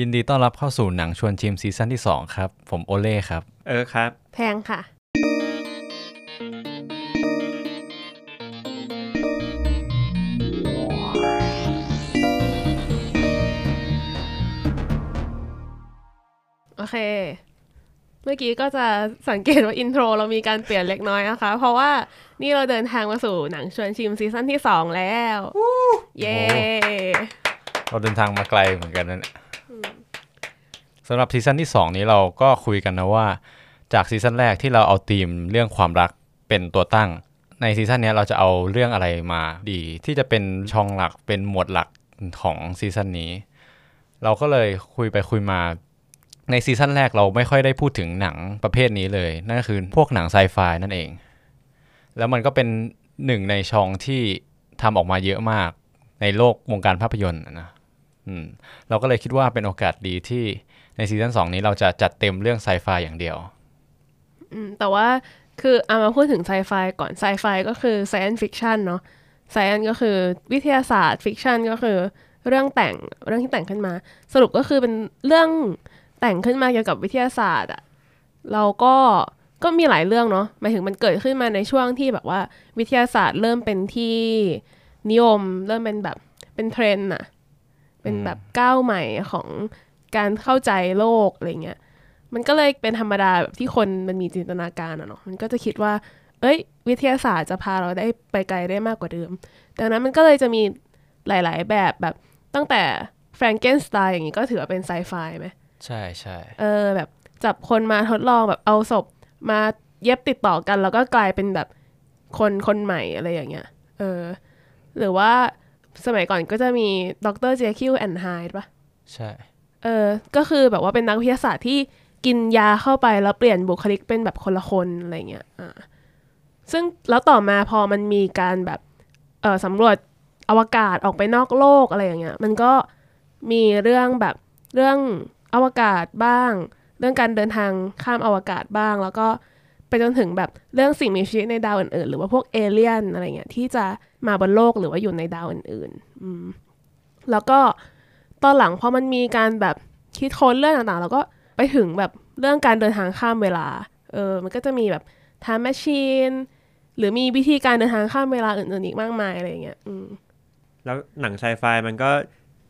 ยินดีต้อนรับเข้าสู่หนังชวนชิมซีซั่นที่ 2 ครับ ผมโอเล่ครับ เออครับ แพงค่ะ โอเค เมื่อกี้ก็จะสังเกตว่า intro เรามีการเปลี่ยนเล็กน้อยนะคะ เพราะว่านี่เราเดินทางมาสู่หนังชวนชิมซีซั่นที่สองแล้ว เย้ เราเดินทางมาไกลเหมือนกันนะเนี่ย สำหรับซีซั่นที่ 2 นี้เราก็คุยกันนะว่า จากซีซั่นแรกที่เราเอาธีมเรื่องความรักเป็นตัวตั้ง ในซีซั่นนี้เราจะเอาเรื่องอะไรมาดี ที่จะเป็นช่องหลักเป็นหมวดหลักของซีซั่นนี้ เราก็เลยคุยไปคุยมาในซีซั่นแรกเราไม่ค่อยได้พูดถึงหนังประเภทนี้เลย นั่นก็คือพวกหนังไซไฟนั่นเอง แล้วมันก็เป็นหนึ่งในช่องที่ทำออกมาเยอะมากในโลกวงการภาพยนตร์นะอืมเราก็เลยคิดว่าเป็นโอกาสดีที่ ในซีซั่น2นี้เราจะจัดเต็มเรื่องไซไฟอย่างเดียวอืมแต่ว่าคือเอามาพูดถึงไซไฟก่อนไซไฟก็คือ science fiction เนาะ science ก็คือวิทยาศาสตร์ fiction ก็คือเรื่องแต่งเรื่องที่แต่งขึ้นมา สรุปก็คือเป็นเรื่องแต่งขึ้นมาเกี่ยวกับวิทยาศาสตร์อะเราก็ก็มีหลายเรื่องเนาะหมายถึงมันเกิดขึ้นมาในช่วงที่แบบว่า วิทยาศาสตร์เริ่มเป็นที่นิยม เริ่มเป็นแบบเป็นเทรนด์อะเป็นแบบก้าวใหม่ของ การเข้าใจโลกอะไรเงี้ยมันก็เลยเป็นธรรมดาแบบที่คนมันมีจินตนาการอะเนาะมันก็จะคิดว่า เอ้ย วิทยาศาสตร์จะพาเราได้ไปไกลได้มากกว่าเดิมดังนั้นมันก็เลยจะมีหลาย ๆ แบบแบบตั้งแต่แฟรงเกนสไตน์อย่างนี้ก็ถือว่าเป็นไซไฟไหมใช่ใช่เออแบบจับคนมาทดลองแบบเอาศพมาเย็บติดต่อกัน แล้วก็กลายเป็นแบบคนคนใหม่อะไรอย่างเงี้ยเออหรือว่าสมัยก่อนก็จะมีดรเจคิวแอนไฮด์ปะใช่ เออก็คือแบบว่าเป็นนักวิทยาศาสตร์ที่กินยาเข้าไปแล้วเปลี่ยนบุคลิกเป็นแบบคนละคนอะไรเงี้ยอ่าซึ่งแล้วต่อมาพอมันมีการแบบเออสำรวจอวกาศออกไปนอกโลกอะไรอย่างเงี้ย มันก็มีเรื่องแบบเรื่องอวกาศบ้าง เรื่องการเดินทางข้ามอวกาศบ้าง แล้วก็ไปจนถึงแบบเรื่องสิ่งมีชีวิตในดาวอื่นๆ หรือว่าพวกเอเลี่ยนอะไรเงี้ยที่จะมาบนโลกหรือว่าอยู่ในดาวอื่นๆแล้วก็ ตอนหลังพอมันมีการแบบคิดค้นเรื่องต่างๆ แล้วก็ไปถึงแบบเรื่องการเดินทางข้ามเวลา เออ มันก็จะมีแบบ time machine หรือมีวิธีการเดินทางข้ามเวลาอื่นๆอีกมากมายอะไรอย่างเงี้ย อืม แล้วหนังไซไฟมันก็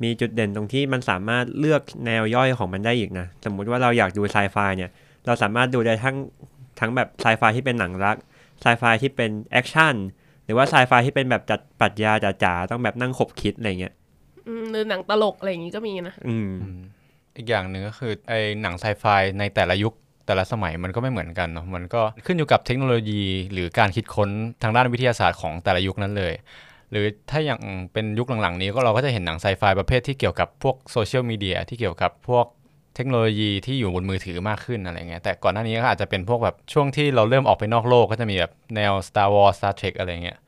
มีจุดเด่นตรงที่มันสามารถเลือกแนวย่อยของมันได้อีกนะ สมมุติว่าเราอยากดูไซไฟเนี่ย เราสามารถดูได้ทั้งทั้งแบบไซไฟที่เป็นหนังรัก ไซไฟที่เป็นแอคชั่น หรือว่าไซไฟที่เป็นแบบจัดปรัชญาจ๋าๆ ต้องแบบนั่งขบคิดอะไรเงี้ย หรือหนังตลกอะไรอย่างงี้ก็มีนะอืมอีกอย่างหนึ่งก็คือไอหนังไซไฟในแต่ละยุคแต่ละสมัยมันก็ไม่เหมือนกันเนาะมันก็ขึ้นอยู่กับเทคโนโลยี หรือการคิดค้นทางด้านวิทยาศาสตร์ของแต่ละยุคนั้นเลย หรือถ้าอย่างเป็นยุคหลังๆ นี้ก็เราก็จะเห็นหนังไซไฟประเภทที่เกี่ยวกับพวกโซเชียลมีเดียที่เกี่ยวกับพวกเทคโนโลยีที่อยู่บนมือถือมากขึ้นอะไรเงี้ยแต่ก่อนหน้านี้ก็อาจจะเป็นพวกแบบช่วงที่เราเริ่มออกไปนอกโลกก็จะมีแบบแนว Star Wars Star Trek อะไรเงี้ย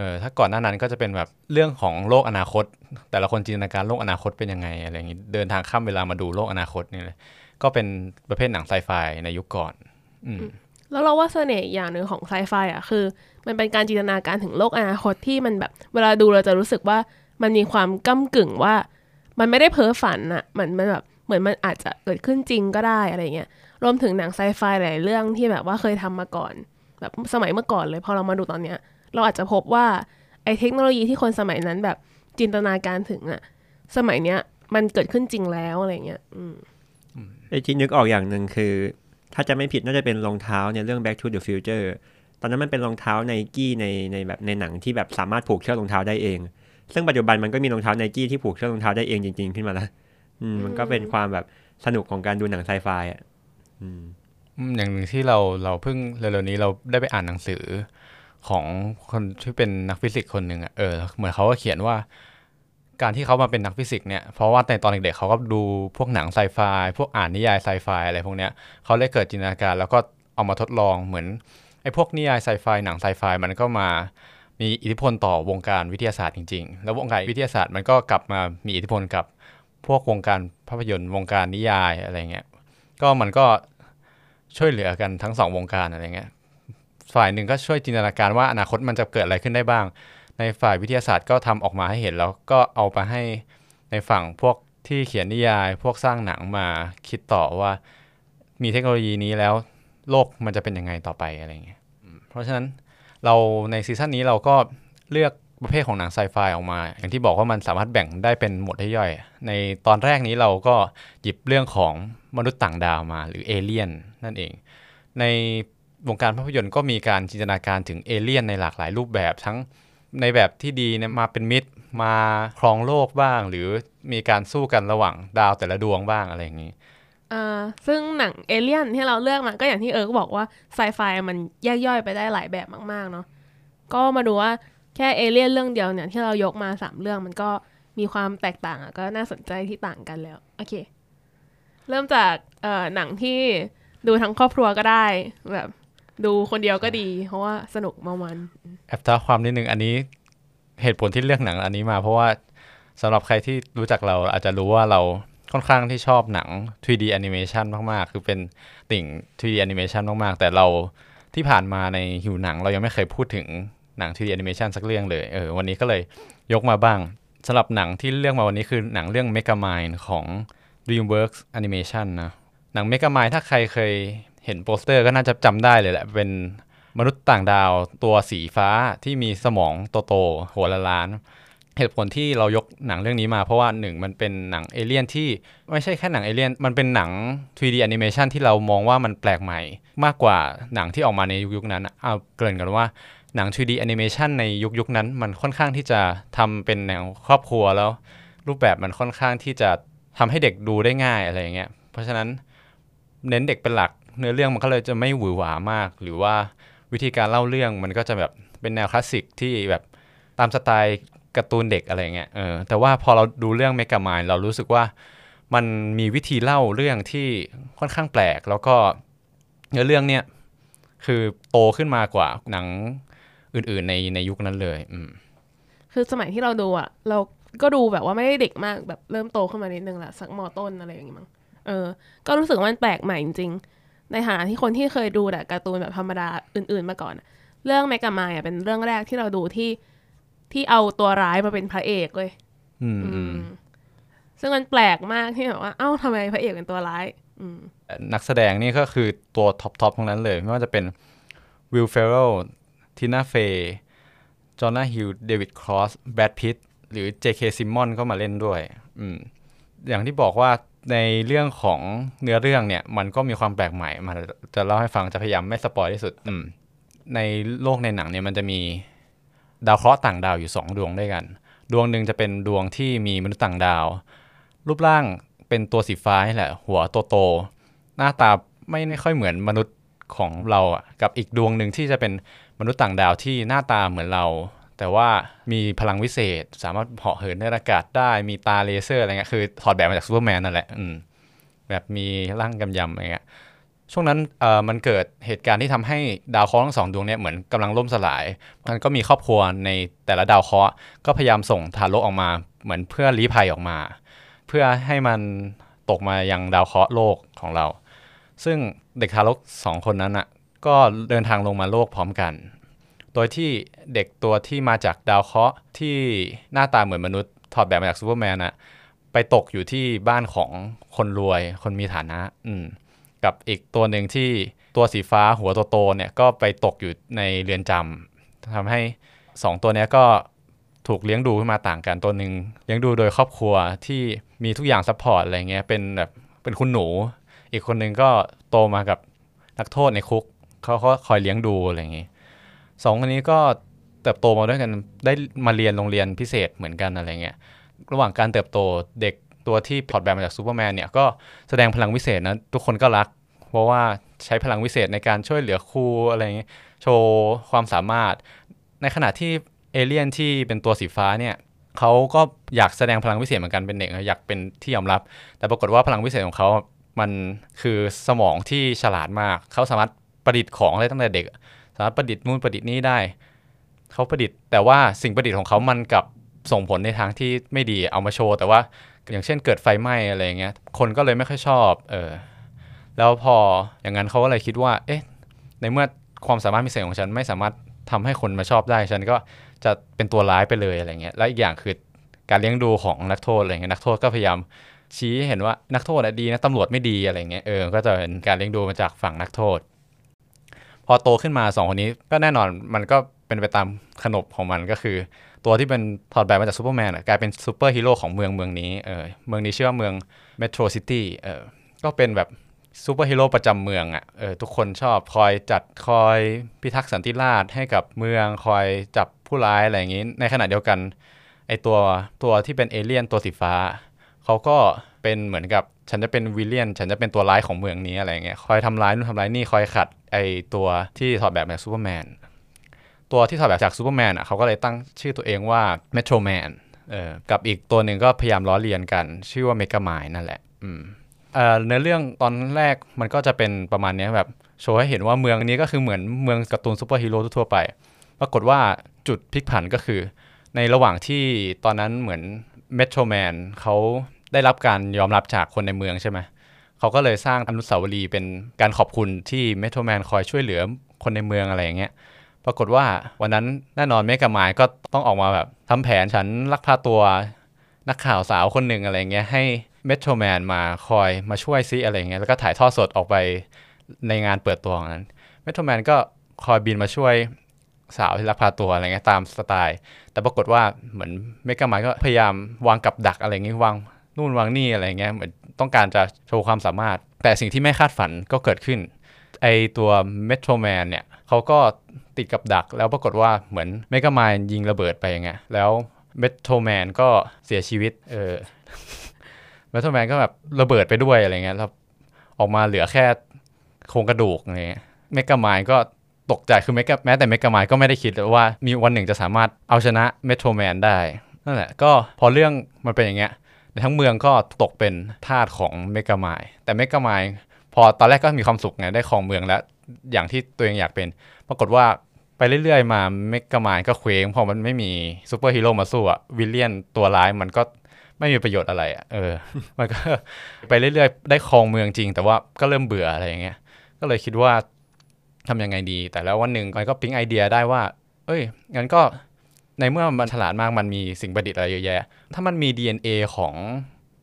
เออถ้าก่อนหน้านั้นก็จะเป็นแบบเรื่องของโลกอนาคต แต่ละคนจินตนาการโลกอนาคตเป็นยังไงอะไรอย่างงี้เดินทางข้ามเวลามาดูโลกอนาคตนี่เลยก็เป็นประเภทหนังไซไฟในยุคก่อน อืมแล้วเราว่าเสน่ห์อย่างหนึ่งของไซไฟอะคือ มันเป็นการจินตนาการถึงโลกอนาคตที่มันแบบ เวลาดูเราจะรู้สึกว่ามันมีความก้ากึ่งว่า มันไม่ได้เพ้อฝันอะมือนมันแบบเหมือนมันอาจจะเกิดขึ้นจริงก็ได้อะไรเงี้ยรวมถึงหนังไซไฟหลายเรื่องที่แบบว่าเคยทำมาก่อน แบบสมัยเมื่อก่อนเลยพอเรามาดูตอนเนี้ย เราอาจจะพบว่าไอ้เทคโนโลยีที่คนสมัยนั้นแบบจินตนาการถึงอะสมัยเนี้ยมันเกิดขึ้นจริงแล้วอะไรเงี้ยอืมไอ้ที่นึกออกอย่างหนึ่งคือ ถ้าจะไม่ผิดน่าจะเป็นรองเท้าเนี่ยเรื่อง Back to the Future ตอนนั้นมันเป็นรองเท้าไนกี้ในในแบบในหนังที่แบบสามารถผูกเชือกรองเท้าได้เอง ซึ่งปัจจุบันมันก็มีรองเท้าไนกี้ที่ผูกเชือกรองเท้าได้เองจริง ๆ ขึ้นมาแล้วอืมมันก็เป็นความแบบสนุกของการดูหนังไซไฟอะอืม อย่างหนึ่งที่เราเราเพิ่งเร็วๆนี้เราได้ไปอ่านหนังสือของคนที่เป็นนักฟิสิกส์คนหนึ่งอะเออ เหมือนเขาก็เขียนว่า การที่เขามาเป็นนักฟิสิกส์เนี่ยเพราะว่าในตอนเด็กๆเขาก็ดูพวกหนังไซไฟพวกอ่านนิยายไซไฟอะไรพวกเนี้ยเขาเลยเกิดจินตนาการ แล้วก็เอามาทดลองเหมือนไอ้พวกนิยายไซไฟหนังไซไฟมันก็มามีอิทธิพลต่อวงการวิทยาศาสตร์จริงๆ แล้ววงการวิทยาศาสตร์มันก็กลับมามีอิทธิพลกับพวกวงการภาพยนตร์วงการนิยายอะไรเงี้ยก็มันก็ ช่วยเหลือกันทั้งสองวงการอะไรเงี้ยฝ่ายหนึ่งก็ช่วยจินตนาการว่าอนาคตมันจะเกิดอะไรขึ้นได้บ้าง ในฝ่ายวิทยาศาสตร์ก็ทำออกมาให้เห็นแล้วก็เอาไปให้ในฝั่งพวกที่เขียนนิยาย พวกสร้างหนังมาคิดต่อว่า มีเทคโนโลยีนี้แล้วโลกมันจะเป็นยังไงต่อไปอะไรเงี้ยเพราะฉะนั้นเราในซีซั่นนี้เราก็เลือกประเภทของหนังไซไฟออกมา อย่างที่บอกว่ามันสามารถแบ่งได้เป็นหมวดย่อย ในตอนแรกนี้เราก็หยิบเรื่องของมนุษย์ต่างดาวมา หรือเอเลี่ยน นั่นเอง ในวงการภาพยนตร์ก็มีการจินตนาการถึงเอเลี่ยนในหลากหลายรูปแบบทั้งในแบบที่ดีเนี่ยมาเป็นมิตรมาครองโลกบ้าง หรือมีการสู้กันระหว่างดาวแต่ละดวงบ้างอะไรอย่างนี้อ่าซึ่งหนังเอเลี่ยนที่เราเลือกมาก็อย่างที่เอิร์กบอกว่าไซไฟมันแยกย่อยไปได้หลายแบบมากๆเนาะก็มาดูว่าแค่เอเลี่ยนเรื่องเดียวเนี่ยที่เรายกมาสามเรื่องมันก็มีความแตกต่างก็น่าสนใจที่ต่างกันแล้ว โอเค เริ่มจากหนังที่ ดูทั้งครอบครัวก็ได้แบบ ดูคนเดียวก็ดี เพราะว่าสนุกเมามันแอบท้าความนิดนึงอันนี้เหตุผลที่เลือกหนังอันนี้มา เพราะว่าสำหรับใครที่รู้จักเราอาจจะรู้ว่าเราค่อนข้างที่ชอบหนัง 3D animation มาก ๆ คือเป็นติ่ง 3D animation มาก ๆ แต่เราที่ผ่านมาในหิวหนังเรายังไม่เคยพูดถึงหนัง 3D animation สักเรื่องเลย เออ วันนี้ก็เลยยกมาบ้างสำหรับหนังที่เลือกมาวันนี้คือหนังเรื่อง Megamind ของ DreamWorks Animation นะ หนัง Megamind ถ้าใครเคยเห็นโปสเตอร์ก็น่าจะจำได้เลยแหละ เป็นมนุษย์ต่างดาวตัวสีฟ้าที่มีสมองโตๆหัวละล้าน เหตุผลที่เรายกหนังเรื่องนี้มาเพราะว่าหนึ่งมันเป็นหนังเอเลี่ยนที่ไม่ใช่แค่หนังเอเลี่ยน มันเป็นหนัง 3D animation ที่เรามองว่ามันแปลกใหม่ มากกว่าหนังที่ออกมาในยุคนั้นเอาเกริ่นกันว่าหนัง 3D animation ในยุคยุคนั้น มันค่อนข้างที่จะทำเป็นแนวครอบครัวแล้ว รูปแบบมันค่อนข้างที่จะทำให้เด็กดูได้ง่ายอะไรอย่างเงี้ยเพราะฉะนั้น เน้นเด็กเป็นหลัก เนื้อเรื่องมันก็เลยจะไม่หวือหวามาก หรือว่าวิธีการเล่าเรื่องมันก็จะแบบเป็นแนวคลาสสิกที่แบบตามสไตล์การ์ตูนเด็กอะไรเงี้ยเออแต่ว่าพอเราดูเรื่องเมก a ม i เรารู้สึกว่ามันมีวิธีเล่าเรื่องที่ค่อนข้างแปลก แล้วก็เนื้อเรื่องเนี่ยคือโตขึ้นมากว่าหนังอื่นๆในในยุคนั้นเลยอืมคือสมัยที่เราดูอะเราก็ดูแบบว่าไม่ได้เด็กมากแบบเริ่มโตขึ้นมานิดนึงแหละสักมอต้นอะไรอย่างงี้มั้ง เออ ก็รู้สึกว่ามันแปลกใหม่จริงๆในฐานะที่คนที่เคยดูแต่การ์ตูนแบบธรรมดาอื่น ๆมาก่อนอะเรื่องแมกกามายอะเป็นเรื่องแรกที่เราดูที่ที่เอาตัวร้ายมาเป็นพระเอกเลยอืมอือืมมซึ่งมันแปลกมากที่แบบว่า เอ้าทำไมพระเอกเป็นตัวร้ายอืมนักแสดงนี่ก็คือตัว top top ทั้งนั้นเลย ไม่ว่าจะเป็นวิลเฟโรทีน่าเฟย์จอห์นนาฮิลเดวิดครอสแบดพิตหรือ J.K. ซิมมอนก็มาเล่นด้วย อืม อย่างที่บอกว่า ในเรื่องของเนื้อเรื่องเนี่ย มันก็มีความแปลกใหม่มาจะเล่าให้ฟังจะพยายามไม่ spoil ที่สุดอืในโลกในหนังเนี่ยมันจะมีดาวเคราะห์ต่างดาวอยู่สองดวงด้วยกัน ดวงหนึ่งจะเป็นดวงที่มีมนุษย์ต่างดาว รูปร่างเป็นตัวสีฟ้าแหละ หัวโตๆหน้าตาไม่ค่อยเหมือนมนุษย์ของเราอะกับอีกดวงหนึ่งที่จะเป็นมนุษย์ต่างดาวที่หน้าตาเหมือนเรา แต่ว่ามีพลังวิเศษ สามารถเหาะเหินในอากาศได้ มีตาเลเซอร์อะไรเงี้ยคือถอดแบบมาจากซูเปอร์แมนนั่นแหละอืมแบบมีร่างกำยำอะไรเงี้ยช่วงนั้นเอ่อมันเกิดเหตุการณ์ที่ทำให้ดาวเคราะห์ทั้งสองดวงเนี่ยเหมือนกำลังล่มสลาย มันก็มีครอบครัวในแต่ละดาวเคราะห์ก็พยายามส่งทารกออกมา เหมือนเพื่อลี้ภัยออกมา เพื่อให้มันตกมายังดาวเคราะห์โลกของเรา ซึ่งเด็กทารกสองคนนั้นอะก็เดินทางลงมาโลกพร้อมกัน โดยที่เด็กตัวที่มาจากดาวเคราะห์ที่หน้าตาเหมือนมนุษย์ถอดแบบมาจากซูเปอร์แมนอะไปตกอยู่ที่บ้านของคนรวย คนมีฐานะ อืม กับอีกตัวหนึ่งที่ตัวสีฟ้าหัวโตๆเนี่ยก็ไปตกอยู่ในเรือนจำทำให้สองตัวนี้ก็ถูกเลี้ยงดูขึ้นมาต่างกันตัวหนึ่งเลี้ยงดูโดยครอบครัวที่มีทุกอย่าง support อะไรเงี้ยเป็นแบบเป็นคุณหนู อีกคนหนึ่งก็โตมากับนักโทษในคุกเขาก็คอยเลี้ยงดูอะไรอย่างงี้ สองคนนี้ก็เติบโตมาด้วยกันได้มาเรียนโรงเรียนพิเศษเหมือนกันอะไรเงี้ยระหว่างการเติบโตเด็กตัวที่พอร์ตแบบมาจากซูเปอร์แมนเนี่ยก็แสดงพลังวิเศษนะทุกคนก็รัก เพราะว่าใช้พลังวิเศษในการช่วยเหลือครูอะไรเงี้ยโชว์ความสามารถ ในขณะที่เอเลี่ยนที่เป็นตัวสีฟ้าเนี่ยเขาก็อยากแสดงพลังวิเศษเหมือนกันเป็นเด็กอยากเป็นที่ยอมรับ แต่ปรากฏว่าพลังวิเศษของเขามันคือสมองที่ฉลาดมากเขาสามารถประดิษฐ์ของได้ตั้งแต่เด็ก สามารถประดิษฐ์นู่นประดิษฐ์นี่ได้ เขาประดิษฐ์แต่ว่าสิ่งประดิษฐ์ของเขามันกับส่งผลในทางที่ไม่ดีเอามาโชว์ แต่ว่าอย่างเช่นเกิดไฟไหม้อะไรอย่างเงี้ยคนก็เลยไม่ค่อยชอบเออแล้วพออย่างนั้นเขาก็เลยคิดว่า เอ๊ะ ในเมื่อความสามารถพิเศษของฉันไม่สามารถทำให้คนมาชอบได้ ฉันก็จะเป็นตัวร้ายไปเลยอะไรเงี้ยและอีกอย่างคือการเลี้ยงดูของนักโทษอะไรเงี้ยนักโทษก็พยายามชี้เห็นว่านักโทษอะดีนะตำรวจไม่ดีอะไรเงี้ยเออก็จะเป็นการเลี้ยงดูมาจากฝั่งนักโทษ อโตขึ้นมาสองคนนี้ก็แน่นอนมันก็เป็นไปตามขนบของมันก็คือ ตัวที่เป็นถอดแบบมาจากซูเปอร์แมนกลายเป็นซูเปอร์ฮีโร่ของเมืองเมืองนี้เออเมืองนี้ชื่อว่าเมือง Metro City เออก็เป็นแบบซูเปอร์ฮีโร่ประจำเมืองอะ่ะเออทุกคนชอบคอยจัดคอยพิทักษ์สันติราษฎร์ให้กับเมืองคอยจับผู้ร้ายอะไรอย่างนี้ ในขณะเดียวกันไอตัวตัวที่เป็นเอเลี่ยนตัวสีฟ้าเขาก็ เป็นเหมือนกับฉันจะเป็น villain ฉันจะเป็นตัวร้ายของเมืองนี้อะไรเงี้ยคอยทำร้ายนู่นทำร้ายนี่คอยขัดไอตัวที่ถอดแบบจากซูเปอร์แมนตัวที่ถอดแบบจากซูเปอร์แมนอะเขาก็เลยตั้งชื่อตัวเองว่า Metro Man เออกับอีกตัวหนึ่งก็พยายามล้อเลียนกัน ชื่อว่า Megamind นั่นแหละอืมเอ่อเนื้อเรื่องตอนแรกมันก็จะเป็นประมาณนี้แบบโชว์ให้เห็นว่าเมืองนี้ก็คือเหมือนเมืองการ์ตูนซูเปอร์ฮีโร่ทั่วไป ปรากฏว่าจุดพลิกผันก็คือ ในระหว่างที่ตอนนั้นเหมือน Metro Man เขา ได้รับการยอมรับจากคนในเมืองใช่ไหมเขาก็เลยสร้างอนุสาวรีย์เป็นการขอบคุณที่ Metro Man คอยช่วยเหลือคนในเมืองอะไรอย่างเงี้ยปรากฏว่าวันนั้นแน่นอน Megamind ก็ต้องออกมาแบบทำแผนฉันลักพาตัวนักข่าวสาวคนหนึ่งอะไรเงี้ยให้ Metro Man มาคอยมาช่วยซิอะไรเงี้ยแล้วก็ถ่ายทอดสดออกไปในงานเปิดตัวของนั้น Metro Man ก็คอยบินมาช่วยสาวที่ลักพาตัวอะไรเงี้ยตามสไตล์ แต่ปรากฏว่าเหมือน Megamind ก็พยายามวางกับดักอะไรเงี้ยวาง นู่นวางนี่อะไรเงี้ยเหมือนต้องการจะโชว์ความสามารถ แต่สิ่งที่ไม่คาดฝันก็เกิดขึ้น ไอตัว Metro Man เนี่ยเขาก็ติดกับดักแล้วปรากฏว่าเหมือน Megamind ยิงระเบิดไปไงแล้ว Metro Man ก็เสียชีวิตเออ Metro Man ก็แบบระเบิดไปด้วยอะไรเงี้ยแล้วออกมาเหลือแค่โครงกระดูกอะไรเงี้ย Megamind ก็ตกใจคือแม้แต่ Megamind ก็ไม่ได้คิดว่ามีวันหนึ่งจะสามารถเอาชนะ Metro Man ได้นั่นแหละก็พอเรื่องมันเป็นอย่างเงี้ย ทั้งเมืองก็ตกเป็นทาสของ Megamind แต่ Megamind พอตอนแรกก็มีความสุขไงได้ครองเมืองแล้วอย่างที่ตัวเองอยากเป็น ปรากฏว่าไปเรื่อยๆ มา Megamind ก็เคว้งพอมันไม่มีซูเปอร์ฮีโร่มาสู้อะ villain ตัวร้ายมันก็ไม่มีประโยชน์อะไรอะเออ มันก็ไปเรื่อยๆ ได้ครองเมืองจริง แต่ว่าก็เริ่มเบื่ออะไรอย่างเงี้ย ก็เลยคิดว่าทำยังไงดี แต่แล้ววันหนึ่งมันก็ปิ๊งไอเดียได้ว่า เอ้ยงั้นก็ ในเมื่อมันฉลาดมากมันมีสิ่งประดิษฐ์อะไรเยอะแยะ ถ้ามันมี DNA ของ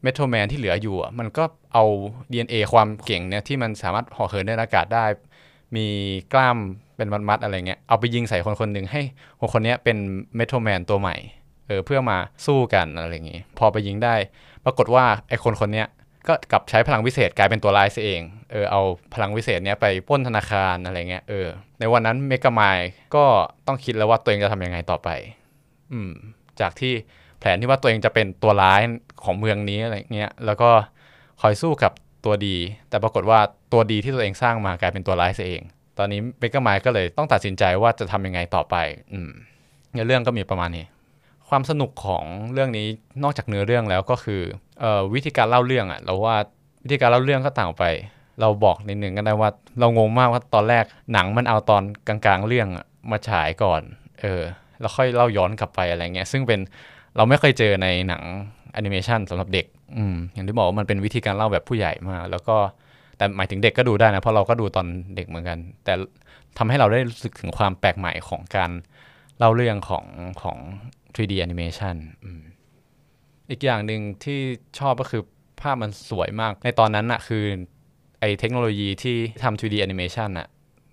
เมโทรแมนที่เหลืออยู่มันก็เอา DNA ความเก่งเนี่ยที่มันสามารถห่อเหินในอากาศได้ มีกล้ามเป็นมัดๆอะไรเงี้ยเอาไปยิงใส่คนคนหนึ่งให้คนคนนี้เป็นเมโทรแมนตัวใหม่เออเพื่อมาสู้กันอะไรอย่างงี้ พอไปยิงได้ ปรากฏว่าไอ้คนคนนี้ก็กลับใช้พลังวิเศษกลายเป็นตัวร้ายซะเองเออเอาพลังวิเศษเนี้ยไปป้นธนาคารอะไรเงี้ยเออในวันนั้นเมกามายก็ต้องคิดแล้วว่าตัวเองจะทำยังไงต่อไป จากที่แผนที่ว่าตัวเองจะเป็นตัวร้ายของเมืองนี้อะไรเงี้ยแล้วก็คอยสู้กับตัวดี แต่ปรากฏว่าตัวดีที่ตัวเองสร้างมากลายเป็นตัวร้ายซะเอง ตอนนี้เมกามายก็เลยต้องตัดสินใจว่าจะทำยังไงต่อไป อืมเรื่องก็มีประมาณนี้ ความสนุกของเรื่องนี้นอกจากเนื้อเรื่องแล้วก็คือออวิธีการเล่าเรื่องอะเราว่าวิธีการเล่าเรื่องก็ต่างออกไป เราบอกนิดนึงกันได้ว่า เรางงมากว่าตอนแรกหนังมันเอาตอนกลางๆเรื่องมาฉายก่อน เออ แล้วค่อยเล่าย้อนกลับไปอะไรเงี้ยซึ่งเป็นเราไม่เคยเจอในหนังแอนิเมชันสำหรับเด็กอืมอย่างที่บอกว่ามันเป็นวิธีการเล่าแบบผู้ใหญ่มาก แล้วก็แต่หมายถึงเด็กก็ดูได้นะ เพราะเราก็ดูตอนเด็กเหมือนกัน แต่ทำให้เราได้รู้สึกถึงความแปลกใหม่ของการเล่าเรื่องของของ 3D animation อีกอย่างหนึ่งที่ชอบก็คือภาพมันสวยมาก ในตอนนั้นอะคือไอเทคโนโลยีที่ทำ 3D animation อะ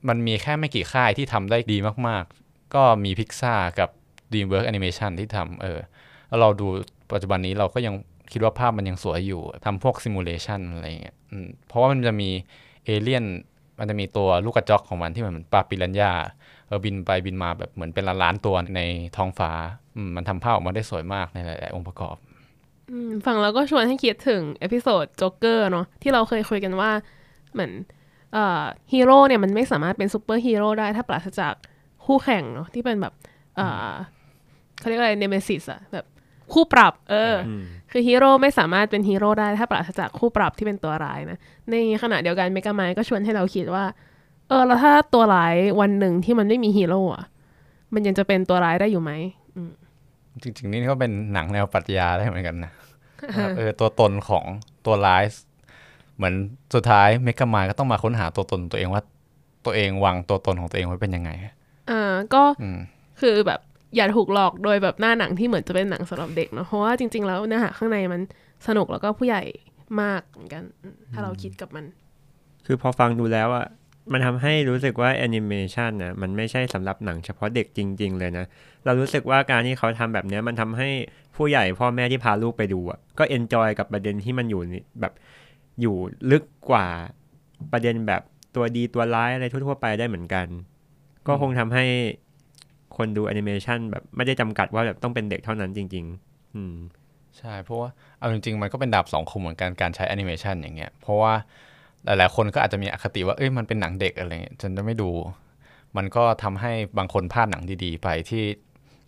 มันมีแค่ไม่กี่ค่ายที่ทำได้ดีมากๆ ก็มี Pixar กับ DreamWorks Animation ที่ทำเออแล้วเราดูปัจจุบันนี้เราก็ยังคิดว่าภาพมันยังสวยอยู่ทำพวก simulation อะไรเงี้ยอืมเพราะว่ามันจะมีเอเลี่ยนมันจะมีตัวลูกกระจอกของมันที่เหมือนปลาปิรันย่าเออบินไปบินมาแบบเหมือนเป็นล้านๆตัวในท้องฟ้าอืมมันทำภาพออกมาได้สวยมากในหลายๆองค์ประกอบอืมฟังแล้วก็ชวนให้คิดถึง episode โจ๊กเกอร์เนาะที่เราเคยคุยกันว่าเหมือนเอ่อฮีโร่เนี่ยมันไม่สามารถเป็นซูเปอร์ฮีโร่ได้ถ้าปราศจาก คู่แข่งเนาะที่เป็นแบบเอ่อเขาเรียกอะไร nemesis อะแบบคู่ปรับ เอออืมคือฮีโร่ไม่สามารถเป็นฮีโร่ได้ถ้าปราศจากคู่ปรับที่เป็นตัวร้ายนะ ในขณะเดียวกัน Megamind ก็ชวนให้เราคิดว่า เออ แล้วถ้าตัวร้ายวันหนึ่งที่มันไม่มีฮีโร่อะมันยังจะเป็นตัวร้ายได้อยู่ไหมจริงๆนี่ก็เป็นหนังแนวปรัชญาได้เหมือนกันนะว่าเออตัวตนของตัวร้ายเหมือนสุดท้าย Megamind ก็ต้องมาค้นหาตัวตนตัวเองว่า ตัวเองวางตัวตนของตัวเองไว้เป็นยังไง อ่าก็อืมคือแบบอย่าถูกหลอกโดยแบบหน้าหนังที่เหมือนจะเป็นหนังสำหรับเด็กเนาะเพราะว่าจริง ๆ แล้วเนื้อหาข้างในมันสนุกแล้วก็ผู้ใหญ่มากเหมือนกันอืมถ้าเราคิดกับมัน คือพอฟังดูแล้วอะมันทำให้รู้สึกว่าแอนิเมชันนะมันไม่ใช่สำหรับหนังเฉพาะเด็กจริง ๆ เลยนะ เรารู้สึกว่าการที่เขาทำแบบเนี้ยมันทำให้ผู้ใหญ่พ่อแม่ที่พาลูกไปดูอะก็ enjoy กับประเด็นที่มันอยู่นี่แบบอยู่ลึกกว่าประเด็นแบบตัวดีตัวร้ายอะไรทั่ว ๆ ไปได้เหมือนกัน ก็คงทำให้คนดูแอนิเมชันแบบไม่ได้จำกัดว่าแบบต้องเป็นเด็กเท่านั้นจริง ๆ อืมใช่ เพราะว่าเอาจริงๆ มันก็เป็นดาบสองคมเหมือนกันการใช้แอนิเมชันอย่างเงี้ย เพราะว่าหลายๆ คนก็อาจจะมีอคติว่าเอ้ยมันเป็นหนังเด็กอะไรเงี้ยฉันจะไม่ดู มันก็ทำให้บางคนพลาดหนังดีๆ ไปที่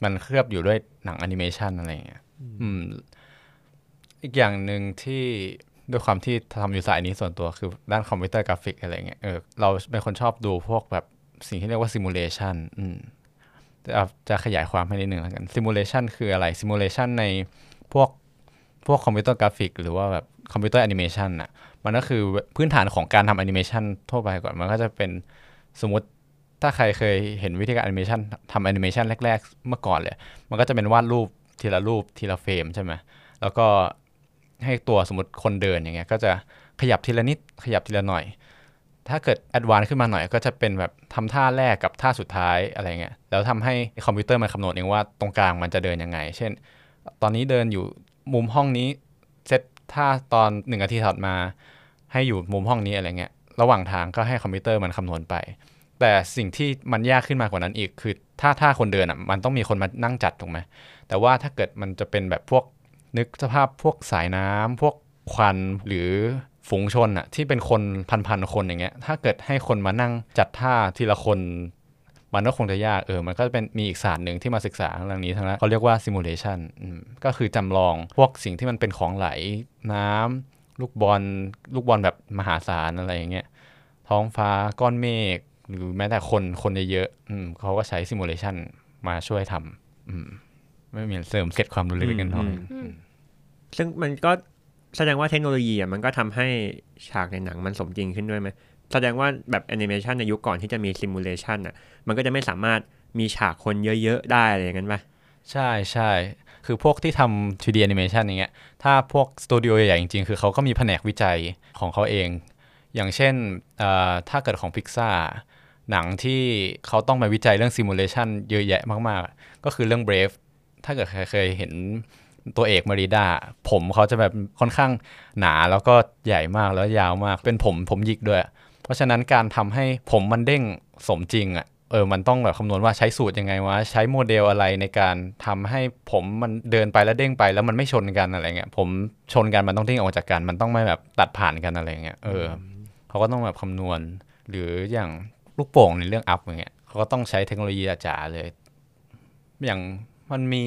มันเคลือบอยู่ด้วยหนังแอนิเมชันอะไรเงี้ยอืมอีกอย่างหนึ่งที่ด้วยความที่ทำอยู่สายนี้ส่วนตัวคือด้านคอมพิวเตอร์กราฟิกอะไรเงี้ยเออเราเป็นคนชอบดูพวกแบบ สิ่งที่เรียกว่า simulationจะจะขยายความให้นิดหนึ่งแล้วกัน simulation คืออะไร simulation ในพวกพวกคอมพิวเตอร์กราฟิกหรือว่าแบบคอมพิวเตอร์แอนิเมชันน่ะมันก็คือพื้นฐานของการทำแอนิเมชันทั่วไปก่อน มันก็จะเป็นสมมติถ้าใครเคยเห็นวิธีการแอนิเมชันทำแอนิเมชันแรก ๆ เมื่อก่อนเลย มันก็จะเป็นวาดรูปทีละรูปทีละเฟรมใช่ไหมแล้วก็ให้ตัวสมมติคนเดินอย่างเงี้ยก็จะขยับทีละนิดขยับทีละหน่อย ถ้าเกิด advance ขึ้นมาหน่อยก็จะเป็นแบบทำท่าแรกกับท่าสุดท้ายอะไรเงี้ยแล้วทำให้คอมพิวเตอร์มันคำนวณเองว่าตรงกลางมันจะเดินยังไง เช่น ตอนนี้เดินอยู่มุมห้องนี้เซตท่าตอนหนึ่งนาทีถัดมา ให้อยู่มุมห้องนี้อะไรเงี้ยระหว่างทางก็ให้คอมพิวเตอร์มันคำนวณไป แต่สิ่งที่มันยากขึ้นมากว่านั้นอีกคือถ้าท่าคนเดินอะมันต้องมีคนมานั่งจัดถูกไหมแต่ว่าถ้าเกิดมันจะเป็นแบบพวกนึกสภาพพวกสายน้ำพวกควันหรือ ฝูงชนอะที่เป็นคนพันๆคนอย่างเงี้ย ถ้าเกิดให้คนมานั่งจัดท่าทีละคน มันก็คงจะยากเออ มันก็เป็นมีอีกศาสตร์หนึ่งที่มาศึกษาเรื่องนี้ทั้งนั้นเขาเรียกว่า simulation อืมก็คือจำลองพวกสิ่งที่มันเป็นของไหลน้ำลูกบอลลูกบอลแบบมหาศาลอะไรอย่างเงี้ยท้องฟ้าก้อนเมฆหรือแม้แต่คนคนเยอะๆอืมเขาก็ใช้ simulation มาช่วยทำอืมไม่มีเสริมเสร็จความรู้เล็กๆน้อยๆอืมซึ่งมันก็ แสดงว่าเทคโนโลยีอะมันก็ทำให้ฉากในหนังมันสมจริงขึ้นด้วยไหมแสดงว่าแบบแอนิเมชันในยุคก่อนที่จะมี simulation อะมันก็จะไม่สามารถมีฉากคนเยอะๆได้อะไรอย่างนั้นปะใช่ใช่คือพวกที่ทำ 3D animation อย่างเงี้ย ถ้าพวกสตูดิโอใหญ่จริงๆ คือเขาก็มีแผนกวิจัยของเขาเอง อย่างเช่นอ่อถ้าเกิดของ Pixar หนังที่เขาต้องมาวิจัยเรื่อง simulation เยอะแยะมากๆ ก็คือเรื่อง Brave ถ้าเกิดใครเคยเห็น ตัวเอกมาริดาผมเขาจะแบบค่อนข้างหนาแล้วก็ใหญ่มากแล้วยาวมาก เป็นผมผมหยิกด้วย เพราะฉะนั้นการทำให้ผมมันเด้งสมจริงอะเออ มันต้องแบบคำนวณว่าใช้สูตรยังไงวะ ใช้โมเดลอะไรในการทำให้ผมมันเดินไปแล้วเด้งไปแล้วมันไม่ชนกันอะไรเงี้ย ผมชนกันมันต้องเด้งออกจากกัน มันต้องไม่แบบตัดผ่านกันอะไรเงี้ย เออ เขาก็ต้องแบบคำนวณ หรืออย่างลูกโป่งในเรื่องอัพอย่างเงี้ย เขาก็ต้องใช้เทคโนโลยีจ๋าๆเลย อย่างมันมี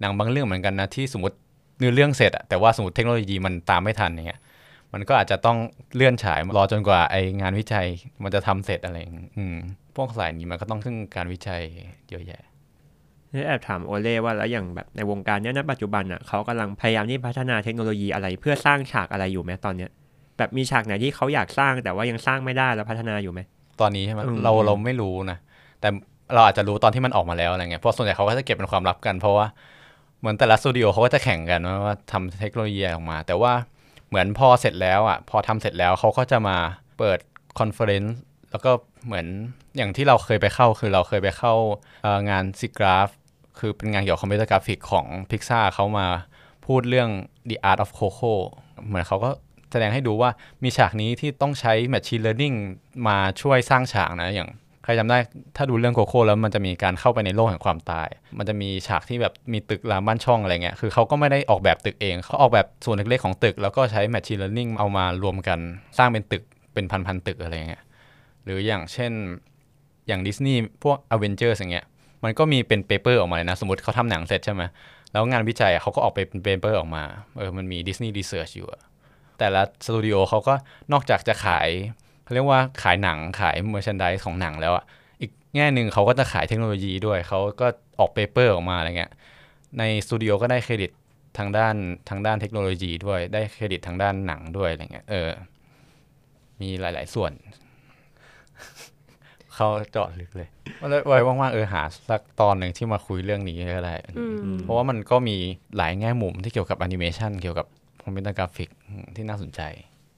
หนังบางเรื่องเหมือนกันนะที่สมมติเนื้อเรื่องเสร็จอะแต่ว่าสมมติเทคโนโลยีมันตามไม่ทันอย่างเงี้ยมันก็อาจจะต้องเลื่อนฉายรอจนกว่าไองานวิจัยมันจะทำเสร็จอะไรอย่างเงี้ยอืมพวกสายนี้มันก็ต้องขึ้นการวิจัยเยอะแยะนี่แอบถามโอเล่ว่าแล้วอย่างแบบในวงการเนี้ยณปัจจุบันอะเขากำลังพยายามที่พัฒนาเทคโนโลยีอะไร เพื่อสร้างฉากอะไรอยู่ไหมตอนเนี้ย แบบมีฉากไหนที่เขาอยากสร้างแต่ว่ายังสร้างไม่ได้แล้วพัฒนาอยู่ไหมตอนนี้ใช่ไหมอืมเราเราไม่รู้นะแต่เราอาจจะรู้ตอนที่มันออกมาแล้วอะไรเงี้ยเพราะส่วนใหญ่เขาก็จะเก็บเป็นความลับกันเพราะว่า เหมือนแต่ละสตูดิโอเขาก็จะแข่งกันว่าทำเทคโนโลยีออกมา แต่ว่าเหมือนพอเสร็จแล้วอะพอทำเสร็จแล้วเขาก็จะมาเปิด conference แล้วก็เหมือนอย่างที่เราเคยไปเข้าคือเราเคยไปเข้างาน SIGGRAPH คือเป็นงานเกี่ยวกับคอมพิวเตอร์กราฟิกของ Pixar เขามาพูดเรื่อง The Art of Coco เหมือนเขาก็แสดงให้ดูว่ามีฉากนี้ที่ต้องใช้ Machine Learning มาช่วยสร้างฉากนะอย่าง ใครจำได้ถ้าดูเรื่องโคโค่แล้วมันจะมีการเข้าไปในโลกแห่งความตาย มันจะมีฉากที่แบบมีตึกรามบ้านช่องอะไรเงี้ยคือเขาก็ไม่ได้ออกแบบตึกเอง เขาออกแบบส่วนเล็กๆของตึก แล้วก็ใช้ Machine Learning เอามารวมกันสร้างเป็นตึกเป็นพันๆตึกอะไรเงี้ยหรืออย่างเช่นอย่างดิสนีย์พวก a v e n g e r s อย่างเงี้ยมันก็มีเป็น paper ออกมาเลยนะสมมติเขาทำหนังเสร็จใช่ไหมแล้วงานวิจัยเขาก็ออกไปเป็น paper ออกมาเออมันมี Disney Research อยู่แต่ละสตูดิโอเขาก็นอกจากจะขาย เขาเรียกว่าขายหนังขาย merchandise ของหนังแล้วอะอีกแง่หนึ่งเขาก็จะขายเทคโนโลยีด้วยเขาก็ออก paper ออกมาอะไรเงี้ยในสตูดิโอก็ได้เครดิตทางด้านทางด้านเทคโนโลยีด้วยได้เครดิตทางด้านหนังด้วยอะไรเงี้ยเออ มีหลาย ๆ ส่วน เขาเจาะลึกเลยไว้ว่างๆเออหาสักตอนหนึ่งที่มาคุยเรื่องนี้ก็ได้อืมเพราะว่ามันก็มีหลายแง่มุมที่เกี่ยวกับแอนิเมชันเกี่ยวกับคอมพิวเตอร์กราฟิกที่น่าสนใจ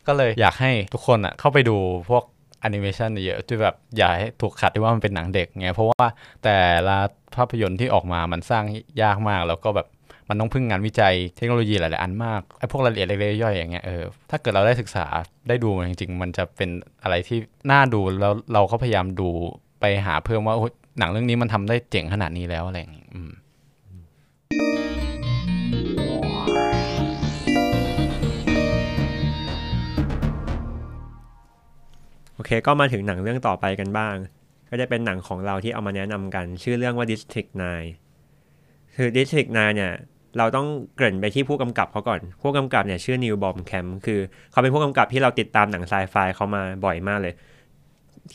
ก็เลยอยากให้ทุกคนอะเข้าไปดูพวกแอนิเมชันเยอะที่แบบอย่าให้ถูกขัดที่ว่ามันเป็นหนังเด็กไงเพราะว่าแต่ละภาพยนตร์ที่ออกมามันสร้างยากมากแล้วก็แบบมันต้องพึ่งงานวิจัยเทคโนโลยีหลาย ๆ อันมากไอ้พวกรายละเอียดเล็กๆย่อยๆอย่างเงี้ยเออถ้าเกิดเราได้ศึกษาได้ดูมันจริง ๆ มันจะเป็นอะไรที่น่าดูแล้วเราก็พยายามดูไปหาเพิ่มว่าโอ้หนังเรื่องนี้มันทำได้เจ๋งขนาดนี้แล้วอะไรอย่างเงี้อืม เคก็มาถึงหนังเรื่องต่อไปกันบ้าง ก็จะเป็นหนังของเราที่เอามาแนะนำกัน ชื่อเรื่องว่า District 9 คือ District 9 เนี่ย เราต้องเกริ่นไปที่ผู้กำกับเขาก่อน ผู้กำกับเนี่ยชื่อ Neill Blomkamp คือเขาเป็นผู้กำกับที่เราติดตามหนังไซไฟเขามาบ่อยมากเลย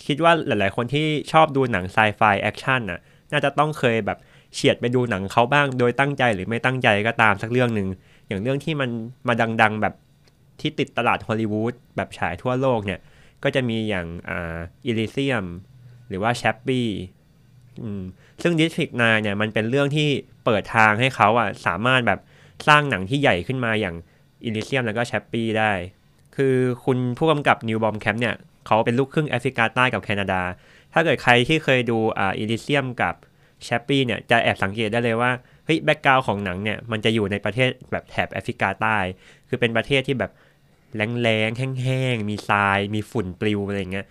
คิดว่าหลาย ๆ คนที่ชอบดูหนังไซไฟแอคชั่นน่ะ น่าจะต้องเคยแบบเฉียดไปดูหนังเขาบ้าง โดยตั้งใจหรือไม่ตั้งใจก็ตามสักเรื่องหนึ่งอย่างเรื่องที่มันมาดัง ๆ แบบที่ติดตลาดฮอลลีวูดแบบฉายทั่วโลกเนี่ย ก็จะมีอย่างอ่า Elysium หรือว่า Chappieซึ่ง District 9เนี่ยมันเป็นเรื่องที่เปิดทางให้เขาอะสามารถแบบสร้างหนังที่ใหญ่ขึ้นมาอย่าง Elysium แล้วก็ Chappie ได้ คือคุณผู้กำกับ Neill Blomkamp เนี่ยเขาเป็นลูกครึ่งแอฟริกาใต้กับแคนาดา ถ้าเกิดใครที่เคยดูอ่า Elysium กับ Chappie เนี่ยจะแอบสังเกตได้เลยว่าเฮ้ย background ของหนังเนี่ยมันจะอยู่ในประเทศแบบแถบแอฟริกาใต้ คือเป็นประเทศที่แบบ แล้งๆแห้งๆ มีทรายมีฝุ่นปลิวอะไรเงี้ย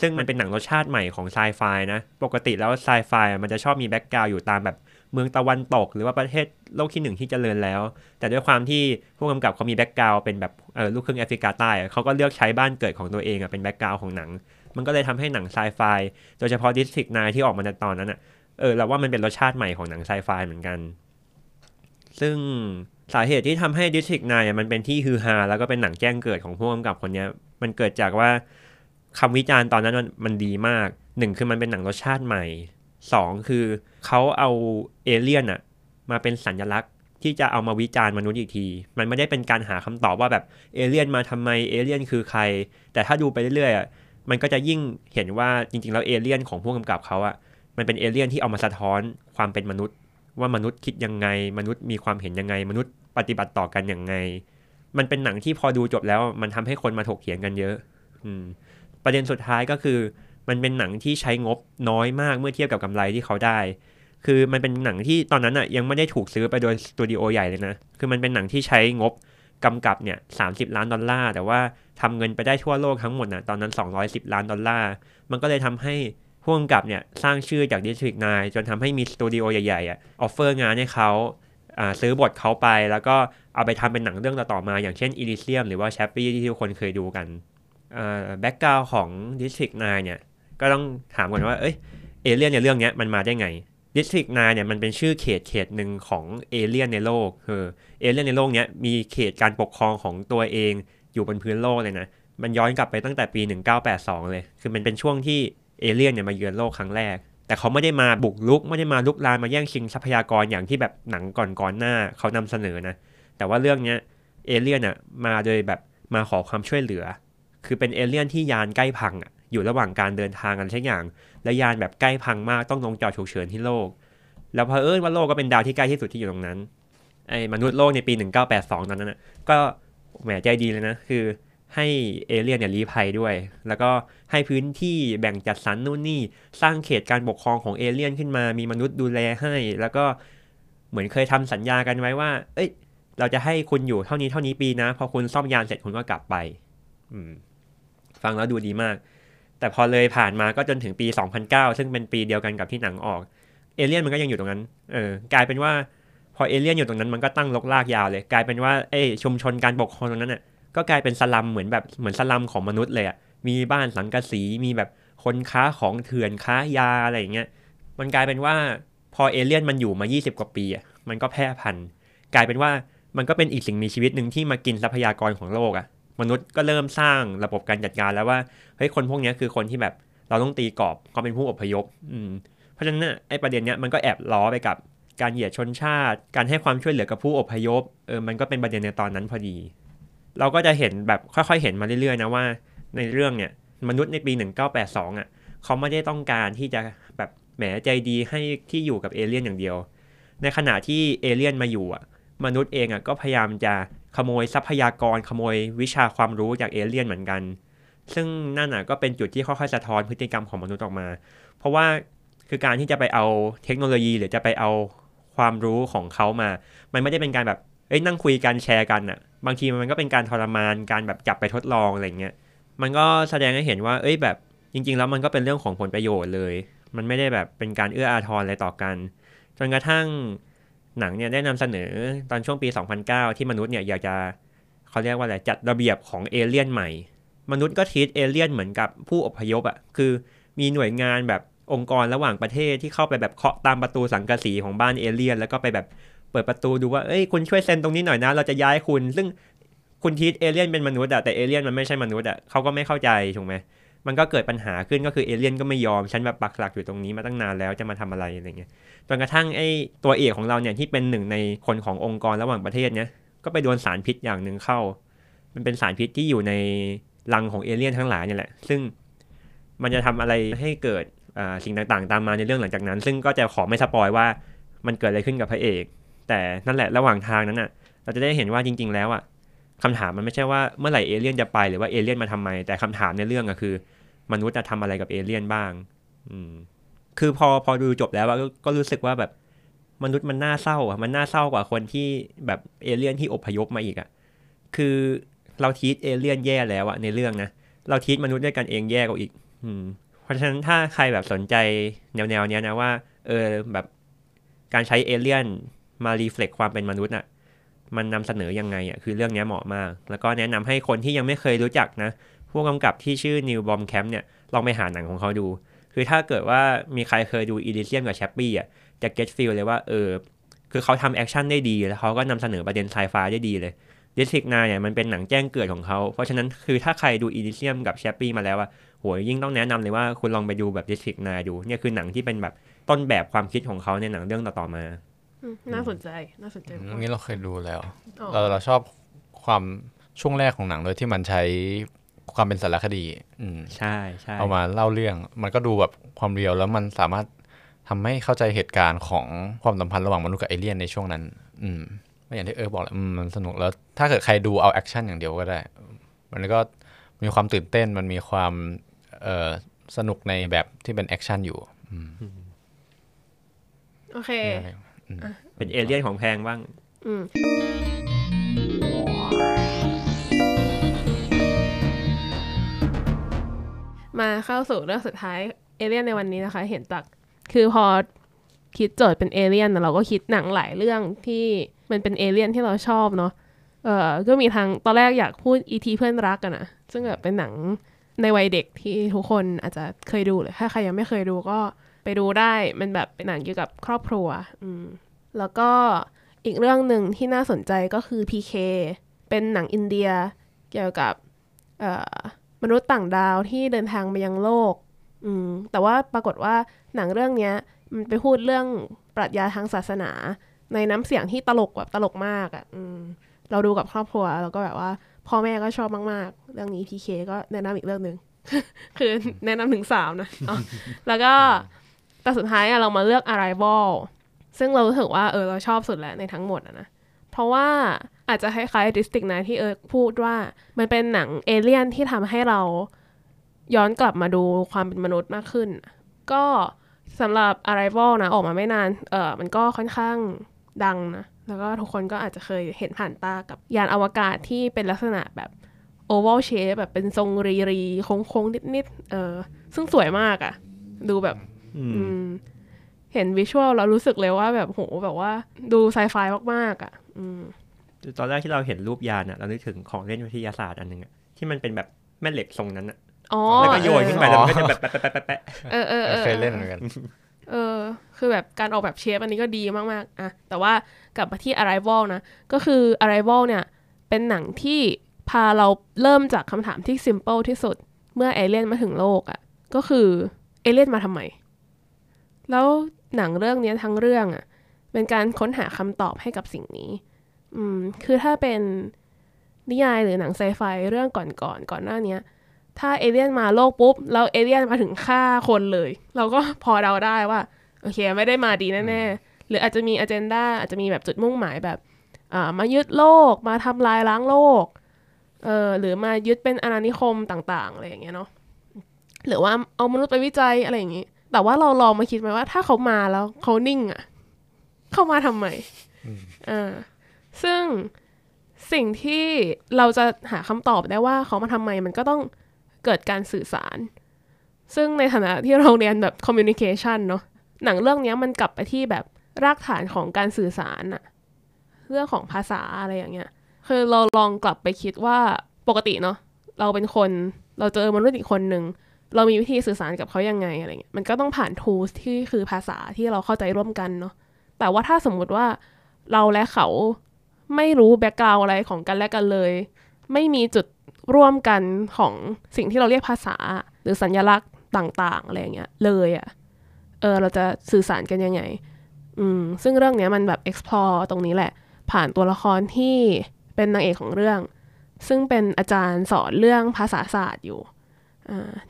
ซึ่งมันเป็นหนังรสชาติใหม่ของไซไฟนะ ปกติแล้วไซไฟมันจะชอบมี background อยู่ตามแบบเมืองตะวันตก หรือว่าประเทศโลกที่หนึ่งที่เจริญแล้ว แต่ด้วยความที่ผู้กำกับเขามี background เป็นแบบเออลูกครึ่งแอฟริกาใต้เขาก็เลือกใช้บ้านเกิดของตัวเองอะเป็น background ของหนัง มันก็เลยทำให้หนังไซไฟโดยเฉพาะ District 9ที่ออกมาในตอนนั้นอะเออเราว่ามันเป็นรสชาติใหม่ของหนังไซไฟเหมือนกัน ซึ่ง สาเหตุที่ทำให้ District 9เนี่ยมันเป็นที่ฮือฮาแล้วก็เป็นหนังแจ้งเกิดของผู้กำกับคนนี้มันเกิดจากว่าคำวิจารณ์ตอนนั้นมันดีมากหนึ่งคือมันเป็นหนังรสชาติใหม่สองคือเขาเอาเอเลี่ยนอะมาเป็นสัญลักษณ์ที่จะเอามาวิจารณ์มนุษย์อีกที มันไม่ได้เป็นการหาคำตอบว่าแบบเอเลี่ยนมาทำไมเอเลี่ยนคือใคร แต่ถ้าดูไปเรื่อยๆอะมันก็จะยิ่งเห็นว่าจริงๆแล้วเอเลี่ยนของผู้กำกับเขาอะมันเป็นเอเลี่ยนที่เอามาสะท้อนความเป็นมนุษย์ ว่ามนุษย์คิดยังไง มนุษย์มีความเห็นยังไง มนุษย์ ปฏิบัติต่อกันยังไง มันเป็นหนังที่พอดูจบแล้ว มันทำให้คนมาถกเถียงกันเยอะ อืม ประเด็นสุดท้ายก็คือ มันเป็นหนังที่ใช้งบน้อยมากเมื่อเทียบกับกำไรที่เขาได้ คือมันเป็นหนังที่ตอนนั้นอะยังไม่ได้ถูกซื้อไปโดยสตูดิโอใหญ่เลยนะ คือมันเป็นหนังที่ใช้งบกำกับเนี่ยสามสิบล้านดอลลาร์ แต่ว่าทำเงินไปได้ทั่วโลกทั้งหมดนะตอนนั้น 210 ล้านดอลลาร์ มันก็เลยทำให้ผู้กำกับเนี่ยสร้างชื่อจาก District 9จนทำให้มีสตูดิโอใหญ่ๆอะ offer งานให้เขา ซื้อบทเขาไปแล้วก็เอาไปทำเป็นหนังเรื่องต่อๆมา อย่างเช่น Elysium หรือว่า Chappie ที่ทุกคนเคยดูกัน background ของ District 9เนี่ย ก็ต้องถามก่อนว่า เอ้ยเอเลี่ยนในเรื่องนี้มันมาได้ไง District 9เนี่ยมันเป็นชื่อเขตเขตหนึ่งของเอเลี่ยนในโลกคือเอเลี่ยนในโลกเนี้ยมีเขตการปกครองของตัวเองอยู่บนพื้นโลกเลยนะ มันย้อนกลับไปตั้งแต่ปี 1982 เลย คือมันเป็นช่วงที่เอเลี่ยนเนี่ยมาเยือนโลกครั้งแรก แต่เขาไม่ได้มาบุกลุก ไม่ได้มาลุกลานมาแย่งชิงทรัพยากรอย่างที่แบบหนังก่อนๆหน้าเขานำเสนอนะ แต่ว่าเรื่องเนี้ยเอเลี่ยนอะมาโดยแบบมาขอความช่วยเหลือ คือเป็นเอเลี่ยนที่ยานใกล้พังอะอยู่ระหว่างการเดินทางกันใช่อย่าง และยานแบบใกล้พังมากต้องลงจอดฉุกเฉินที่โลก แล้วพอเอิญว่าโลกก็เป็นดาวที่ใกล้ที่สุดที่อยู่ตรงนั้นไอ้มนุษย์โลกในปี 1982 ตอนนั้นนะก็แหมใจดีเลยนะ คือ ให้เอเลียนเนี่ยรีภัยด้วย แล้วก็ให้พื้นที่แบ่งจัดสรรนู่นนี่ สร้างเขตการปกครองของเอเลียนขึ้นมา มีมนุษย์ดูแลให้ แล้วก็เหมือนเคยทำสัญญากันไว้ว่า เอ้ย เราจะให้คุณอยู่เท่านี้เท่านี้ปีนะ พอคุณซ่อมยานเสร็จคุณก็กลับไป อืม ฟังแล้วดูดีมาก แต่พอเลยผ่านมาก็จนถึงปี 2009 ซึ่งเป็นปีเดียวกันกับที่หนังออก เอเลี่ยนมันก็ยังอยู่ตรงนั้น เออ กลายเป็นว่าพอเอเลี่ยนอยู่ตรงนั้นมันก็ตั้งลกลากยาวเลย กลายเป็นว่าเอ้ชุมชนการปกครองตรงนั้นน่ะ ก็กลายเป็นสลัมเหมือนแบบเหมือนสลัมของมนุษย์เลยอะมีบ้านสังกะสีมีแบบคนค้าของเถื่อนค้ายาอะไรอย่างเงี้ยมันกลายเป็นว่าพอเอเลี่ยนมันอยู่มา 20 กว่าปีอะมันก็แพร่พันธุ์กลายเป็นว่ามันก็เป็นอีกสิ่งมีชีวิตหนึ่งที่มากินทรัพยากรของโลกอะมนุษย์ก็เริ่มสร้างระบบการจัดการแล้วว่าเฮ้ยคนพวกนี้คือคนที่แบบเราต้องตีกรอบเขาเป็นผู้อพยพอืมเพราะฉะนั้นน่ะไอ้ประเด็นเนี้ยมันก็แอบล้อไปกับการเหยียดชนชาติ การให้ความช่วยเหลือกับผู้อพยพเออมันก็เป็นประเด็นในตอนนั้นพอดี เราก็จะเห็นแบบค่อยๆ เห็นมาเรื่อยๆนะว่าในเรื่องเนี่ยมนุษย์ในปี 1982อะเขาไม่ได้ต้องการที่จะแบบแหมใจดีให้ที่อยู่กับเอเลี่ยนอย่างเดียว ในขณะที่เอเลี่ยนมาอยู่อะมนุษย์เองอะก็พยายามจะขโมยทรัพยากรขโมยวิชาความรู้จากเอเลี่ยนเหมือนกัน ซึ่งนั่นน่ะก็เป็นจุดที่ค่อยๆสะท้อนพฤติกรรมของมนุษย์ออกมา เพราะว่าคือการที่จะไปเอาเทคโนโลยีหรือจะไปเอาความรู้ของเขามา มันไม่ได้เป็นการแบบ เอ้ยนั่งคุยกันแชร์กันอะบางทีมันก็เป็นการทรมานการแบบจับไปทดลองอะไรเงี้ยมันก็แสดงให้เห็นว่า เอ้ยแบบจริง ๆ แล้วมันก็เป็นเรื่องของผลประโยชน์เลย มันไม่ได้แบบเป็นการเอื้ออาทรอะไรต่อกัน จนกระทั่งหนังเนี่ยได้นำเสนอตอนช่วงปี 2009 ที่มนุษย์เนี่ยอยากจะเขาเรียกว่าอะไรจัดระเบียบของเอเลี่ยนใหม่ มนุษย์ก็ทีตเอเลี่ยนเหมือนกับผู้อพยพอะ่ะคือมีหน่วยงานแบบองค์กรระหว่างประเทศที่เข้าไปแบบเคาะตามประตูสังกะสีของบ้านเอเลี่ยน แล้วก็ไปแบบ เปิดประตูดูว่าเอ้ยคุณช่วยเซ็นตรงนี้หน่อยนะ เราจะย้ายคุณ ซึ่งคุณทีตเอเลี่ยนเป็นมนุษย์อะแต่เอเลี่ยนมันไม่ใช่มนุษย์อะเขาก็ไม่เข้าใจถูกไหมมันก็เกิดปัญหาขึ้นก็คือเอเลี่ยนก็ไม่ยอม ฉันแบบปักหลักอยู่ตรงนี้มาตั้งนานแล้วจะมาทำอะไรอะไรเงี้ยจนกระทั่งไอ้ตัวเอกของเราเนี่ยที่เป็นหนึ่งในคนขององค์กรระหว่างประเทศเนี่ยก็ไปโดนสารพิษอย่างหนึ่งเข้า มันเป็นสารพิษที่อยู่ในรังของเอเลี่ยนทั้งหลายเนี่ยแหละ ซึ่งมันจะทำอะไรให้เกิดสิ่งต่างๆ ตามมาในเรื่องหลังจากนั้น ซึ่งก็จะขอไม่สปอยว่ามันเกิดอะไรขึ้นกับพระเอก แต่นั่นแหละระหว่างทางนั้นอะ เราจะได้เห็นว่าจริง ๆ แล้วอะคำถามมันไม่ใช่ว่าเมื่อไหร่เอเลี่ยนจะไปหรือว่าเอเลี่ยนมาทำไม แต่คำถามในเรื่องก็คือ มนุษย์จะทำอะไรกับเอเลี่ยนบ้าง อืม คือพอพอดูจบแล้วก็ก็รู้สึกว่าแบบมนุษย์มันน่าเศร้าอะมันน่าเศร้ากว่าคนที่แบบเอเลี่ยนที่อพยพมาอีกอะคือเราทีตเอเลี่ยนแย่แล้วอะในเรื่องนะเราทีตมนุษย์ด้วยกันเองแย่กว่าอีก อืม เพราะฉะนั้นถ้าใครแบบสนใจแนวแนวเนี้ยนะว่า เออแบบการใช้เอเลี่ยน มา reflect ความเป็นมนุษย์อะมันนำเสนอยังไงอะคือเรื่องนี้เหมาะมาก แล้วก็แนะนำให้คนที่ยังไม่เคยรู้จักนะผู้กำกับที่ชื่อ Neill Blomkamp เนี่ยลองไปหาหนังของเขาดู คือถ้าเกิดว่ามีใครเคยดู Elysium กับ Chappie อะจะ get feel เลยว่าเออคือเขาทำแอคชั่นได้ดี แล้วเขาก็นำเสนอประเด็นไซไฟได้ดีเลย District 9เนี่ยมันเป็นหนังแจ้งเกิดของเขา เพราะฉะนั้นคือถ้าใครดู Elysium กับ Chappie มาแล้วอะโหยยิ่งต้องแนะนำเลยว่าคุณลองไปดูแบบ District 9ดูเนี่ยคือหนังที่เป็นแบบต้นแบบความคิดของเขาในหนังเรื่องต่อๆมา น่าสนใจน่าสนใจเรื่องนี้เราเคยดูแล้วอ๋อเราเราชอบความช่วงแรกของหนังโดยที่มันใช้ความเป็นสารคดี อืมใช่ใช่เอามาเล่าเรื่อง มันก็ดูแบบความ real แล้วมันสามารถทำให้เข้าใจเหตุการณ์ของความสัมพันธ์ระหว่างมนุษย์กับเอเลี่ยนในช่วงนั้น อืมไม่อย่างที่เออบอกแหละอืมมันสนุกแล้วถ้าเกิดใครดูเอาแอคชั่นอย่างเดียวก็ได้ มันก็มีความตื่นเต้นมันมีความเอ่อสนุกในแบบที่เป็นแอคชั่นอยู่ อืมโอเคอืม เป็นเอเลี่ยนของแพงบ้างอืมมาเข้าสู่เรื่องสุดท้ายเอเลี่ยนในวันนี้นะคะ เห็นจากคือพอคิดโจทย์เป็นเอเลี่ยนน่ะเราก็คิดหนังหลายเรื่องที่มันเป็นเอเลี่ยนที่เราชอบเนาะเออก็มีทางตอนแรกอยากพูดอีทีเพื่อนรักกันนะซึ่งแบบเป็นหนังในวัยเด็กที่ทุกคนอาจจะเคยดูเลยถ้าใครยังไม่เคยดูก็ ไปดูได้มันแบบเป็นหนังเกี่ยวกับครอบครัวอืมแล้วก็อีกเรื่องหนึ่งที่น่าสนใจก็คือ PK เป็นหนังอินเดียเกี่ยวกับเอ่อมนุษย์ต่างดาวที่เดินทางมายังโลก อืม แต่ว่าปรากฏว่าหนังเรื่องเนี้ย มันไปพูดเรื่องปรัชญาทางศาสนา ในน้ำเสียงที่ตลกแบบตลกมากอะ่ะ อืม เราดูกับครอบครัว แล้วก็แบบว่า พ่อแม่ก็ชอบมาก ๆ เรื่องนี้ PK ก็แนะนำอีกเรื่องหนึ่ง คือแนะนำถึงสามนะอ๋อแล้วก็ แต่สุดท้ายอะเรามาเลือก Arrival ซึ่งเรารู้สึกว่าเออเราชอบสุดแหละในทั้งหมดนะ เพราะว่าอาจจะคล้ายๆ District นะที่เออพูดว่า มันเป็นหนังเอเลี่ยนที่ทำให้เราย้อนกลับมาดูความเป็นมนุษย์มากขึ้น ก็สำหรับ Arrival นะ ออกมาไม่นาน เออมันก็ค่อนข้างดังนะ แล้วก็ทุกคนก็อาจจะเคยเห็นผ่านตากับยานอวกาศที่เป็นลักษณะแบบ oval shape แบบเป็นทรงรีรีโค้งๆนิดๆเออซึ่งสวยมากอะดูแบบ เห็นวิชวลเรารู้สึกเลยว่าแบบโหแบบว่าดูไซไฟมากๆ อะอืมตอนแรกที่เราเห็นรูปยานอะเรานึกถึงของเล่นวิทยาศาสตร์อันหนึงอะที่มันเป็นแบบแม่เหล็กทรงนั้นอะอ๋อแล้วก็โยนขึ้นไปอ๋แล้วอมันก็จะแบบแปะแปะแปะแปะเออเออเออเคยเล่นเหมือนกันเออ คือแบบการออกแบบเชฟอันนี้ก็ดีมากๆ อะ แต่ว่ากลับมาที่ Arrival นะ ก็คือ Arrival เนี่ย เป็นหนังที่พาเราเริ่มจากคำถามที่ simple ที่สุด เมื่อเอเลี่ยนมาถึงโลกอะ ก็คือเอเลี่ยนมาทำไม แล้วหนังเรื่องเนี้ยทั้งเรื่องอะ เป็นการค้นหาคำตอบให้กับสิ่งนี้ อืม คือถ้าเป็นนิยายหรือหนังไซไฟเรื่องก่อนๆก่อนก่อนหน้าเนี้ยถ้าเอเลี่ยนมาโลกปุ๊บแล้วเอเลี่ยนมาถึงฆ่าคนเลย เราก็พอเดาได้ว่า โอเค ไม่ได้มาดีแน่ๆหรืออาจจะมีอ g e n d a อาจจะมีแบบจุดมุ่งหมายแบบอ่ามายึดโลกมาทำลายล้างโลกเออหรือมายึดเป็นอาณานิคมต่าง ๆ อะไรอย่างเงี้ยเนาะหรือว่าเอามนุษย์ไปวิจัยอะไรอย่างงี้ แต่ว่าเราลองมาคิดไหมว่า ถ้าเขามาแล้วเขานิ่งอะ่ะ เข้ามาทำไมอ่าซึ่งสิ่งที่เราจะหาคำตอบได้ว่าเขามาทำไมมันก็ต้องเกิดการสื่อสาร ซึ่งในฐานะที่เราเรียนแบบ communication เนาะหนังเรื่องเนี้ยมันกลับไปที่แบบรากฐานของการสื่อสารอะเรื่องของภาษาอะไรอย่างเงี้ย คือเราลองกลับไปคิดว่าปกติเนาะเราเป็นคนเราเจอมนุษย์อีกคนหนึ่ง เรามีวิธีสื่อสารกับเขายังไงอะไรเงี้ยมันก็ต้องผ่าน tools ที่คือภาษาที่เราเข้าใจร่วมกันเนาะแต่ว่าถ้าสมมุติว่าเราและเขาไม่รู้แบ็กกราวอะไรของกันและกันเลย ไม่มีจุดร่วมกันของสิ่งที่เราเรียกภาษา หรือสัญลักษณ์ต่างๆอะไรเงี้ยเลยอะ่ะเออเราจะสื่อสารกันยังไง อืมซึ่งเรื่องเนี้ยมันแบบ explore ตรงนี้แหละ ผ่านตัวละครที่เป็นนางเอกของเรื่อง ซึ่งเป็นอาจารย์สอนเรื่องภาษาศาสตร์อยู่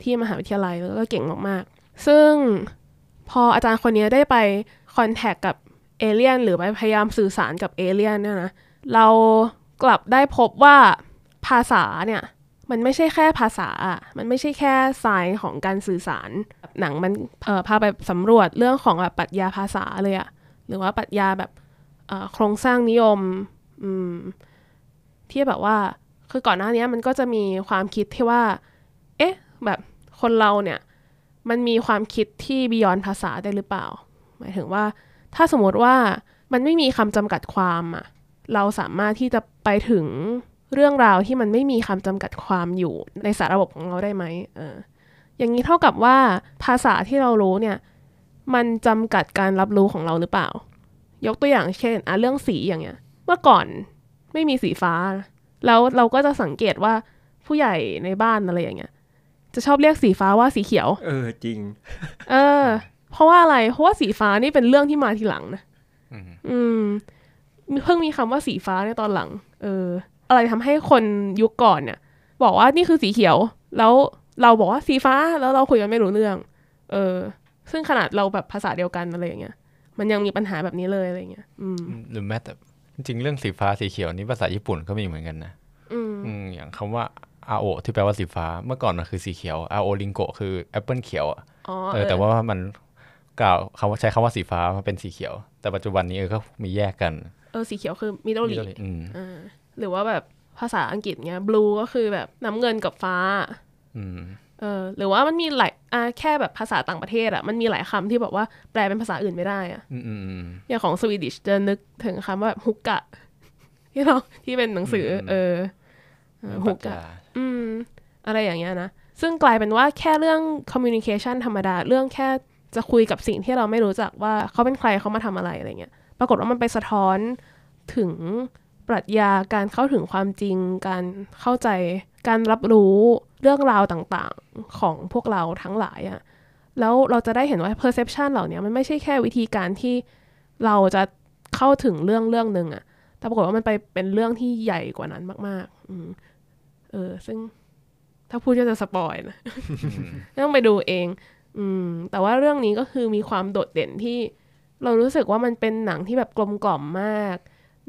ที่มหาวิทยาลัยแล้วก็เก่งมากๆ ซึ่งพออาจารย์คนนี้ได้ไปคอนแทคกับเอเลี่ยนหรือไปพยายามสื่อสารกับเอเลี่ยนเนี่ยนะเรากลับได้พบว่าภาษาเนี่ยมันไม่ใช่แค่ภาษา มันไม่ใช่แค่สายของการสื่อสารหนังมันพาไปสำรวจเรื่องของแบบปรัชญาภาษาเลยอะหรือว่าปรัชญาแบบโครงสร้างนิยมที่แบบว่า คือก่อนหน้านี้มันก็จะมีความคิดที่ว่า เอ๊ะ แบบคนเราเนี่ย มันมีความคิดที่บียอนภาษาได้หรือเปล่า หมายถึงว่า ถ้าสมมติว่ามันไม่มีคำจำกัดความอะเราสามารถที่จะไปถึงเรื่องราวที่มันไม่มีคำจำกัดความอยู่ในสารระบบของเราได้ไหมเอออย่างนี้เท่ากับว่าภาษาที่เรารู้เนี่ย มันจำกัดการรับรู้ของเราหรือเปล่า ยกตัวอย่างเช่นอะเรื่องสีอย่างเงี้ย เมื่อก่อนไม่มีสีฟ้า แล้วเราก็จะสังเกตว่าผู้ใหญ่ในบ้านอะไรอย่างเงี้ย จะชอบเรียกสีฟ้าว่าสีเขียว เออจริง เออ เพราะว่าอะไร เพราะว่าสีฟ้านี่เป็นเรื่องที่มาทีหลังนะอืมเพิ่งมีคำว่าสีฟ้าในตอนหลัง เออ อะไรทำให้คนยุคก่อนเนี่ย บอกว่านี่คือสีเขียว แล้วเราบอกว่าสีฟ้าแล้วเราคุยกันไม่รู้เรื่อง เออ ซึ่งขนาดเราแบบภาษาเดียวกันอะไรอย่างเงี้ย มันยังมีปัญหาแบบนี้เลยอะไรเงี้ยอืมหรือแม้แต่จริงๆเรื่องสีฟ้าสีเขียวนี่ภาษาญี่ปุ่นก็มีเหมือนกันนะอืมอืมอย่างคำว่า あおที่แปลว่าสีฟ้าเมื่อก่อนมันคือสีเขียวあおりんごคือแอปเปิลเขียวอะอ๋อเออแต่ว่ามันกล่าวคำว่าใช้คำว่าสีฟ้ามาเป็นสีเขียว แต่ปัจจุบันนี้เออก็มีแยกกันเออสีเขียวคือมิดเดิลลี Middle East อืมอ่าหรือว่าแบบภาษาอังกฤษเงี้ย blue ก็คือแบบน้ำเงินกับฟ้าอืมเออหรือว่ามันมีหลายอ่าแค่แบบภาษาต่างประเทศอะมันมีหลายคำที่แบบว่าแปลเป็นภาษาอื่นไม่ได้อะอืมอืมอืมอย่างของ Swedish จะนึกถึงคำว่าแบบ hyggeที่เราที่เป็นหนังสือ เออเออฮุกกะ อืม อะไรอย่างเงี้ยนะ ซึ่งกลายเป็นว่าแค่เรื่อง communication ธรรมดา เรื่องแค่จะคุยกับสิ่งที่เราไม่รู้จักว่าเขาเป็นใครเขามาทำอะไรอะไรเงี้ย ปรากฏว่ามันไปสะท้อนถึงปรัชญาการเข้าถึงความจริง การเข้าใจการรับรู้เรื่องราวต่างๆของพวกเราทั้งหลายอะแล้วเราจะได้เห็นว่า perception เหล่านี้มันไม่ใช่แค่วิธีการที่เราจะเข้าถึงเรื่องเรื่องหนึ่งอะแต่ปรากฏว่ามันไปเป็นเรื่องที่ใหญ่กว่านั้นมากๆอืม เออ ซึ่งถ้าพูดก็จะสปอยนะต้องไปดูเอง อืม แต่ว่าเรื่องนี้ก็คือมีความโดดเด่นที่ เรารู้สึกว่ามันเป็นหนังที่แบบกลมกล่อมมาก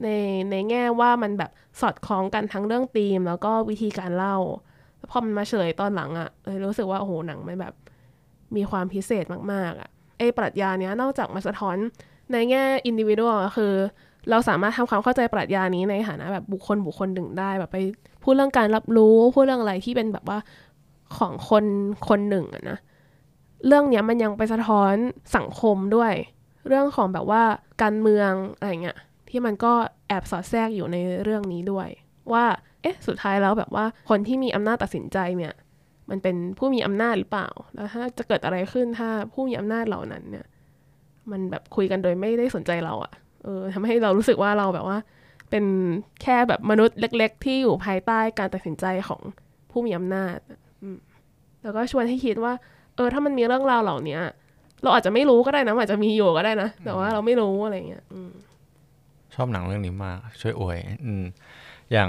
ในในแง่ว่ามันแบบสอดคล้องกันทั้งเรื่องธีม แล้วก็วิธีการเล่าแล้วพอมันมาเฉลยตอนหลังอะ่ะเลยรู้สึกว่าโอ้โหหนังมันแบบ มีความพิเศษมากๆอะ่ะไอ้ปรัชญาเนี้ยนอกจากมาสะท้อนในแง่อินดิวิ u a ก็คือ เราสามารถทำความเข้าใจปรัชญานี้ในฐานะแบบบุคคลบุคคลหนึ่งได้แบบไปพูดเรื่องการรับรู้พูดเรื่องอะไรที่เป็นแบบว่าของคนคนหนึ่งอะนะเรื่องเนี้ยมันยังไปสะท้อนสังคมด้วย เรื่องของแบบว่าการเมืองอะไรเงี้ยที่มันก็แอบสอดแทรกอยู่ในเรื่องนี้ด้วย ว่าเอ๊ะสุดท้ายแล้วแบบว่าคนที่มีอำนาจตัดสินใจเนี่ยมันเป็นผู้มีอำนาจหรือเปล่า แล้วถ้าจะเกิดอะไรขึ้นถ้าผู้มีอำนาจเหล่านั้นเนี่ย มันแบบคุยกันโดยไม่ได้สนใจเราอะ เออทำให้เรารู้สึกว่าเราแบบว่า เป็นแค่แบบมนุษย์เล็ก ๆ ที่อยู่ภายใต้การตัดสินใจของผู้มีอำนาจอืมแล้วก็ชวนให้คิดว่า เออ ถ้ามันมีเรื่องราวเหล่านี้เราอาจจะไม่รู้ก็ได้นะมันอาจจะมีอยู่ก็ได้นะ แต่ว่าเราไม่รู้อะไรเงี้ยอืมชอบหนังเรื่องนี้มาก ช่วยอวย อืม อย่าง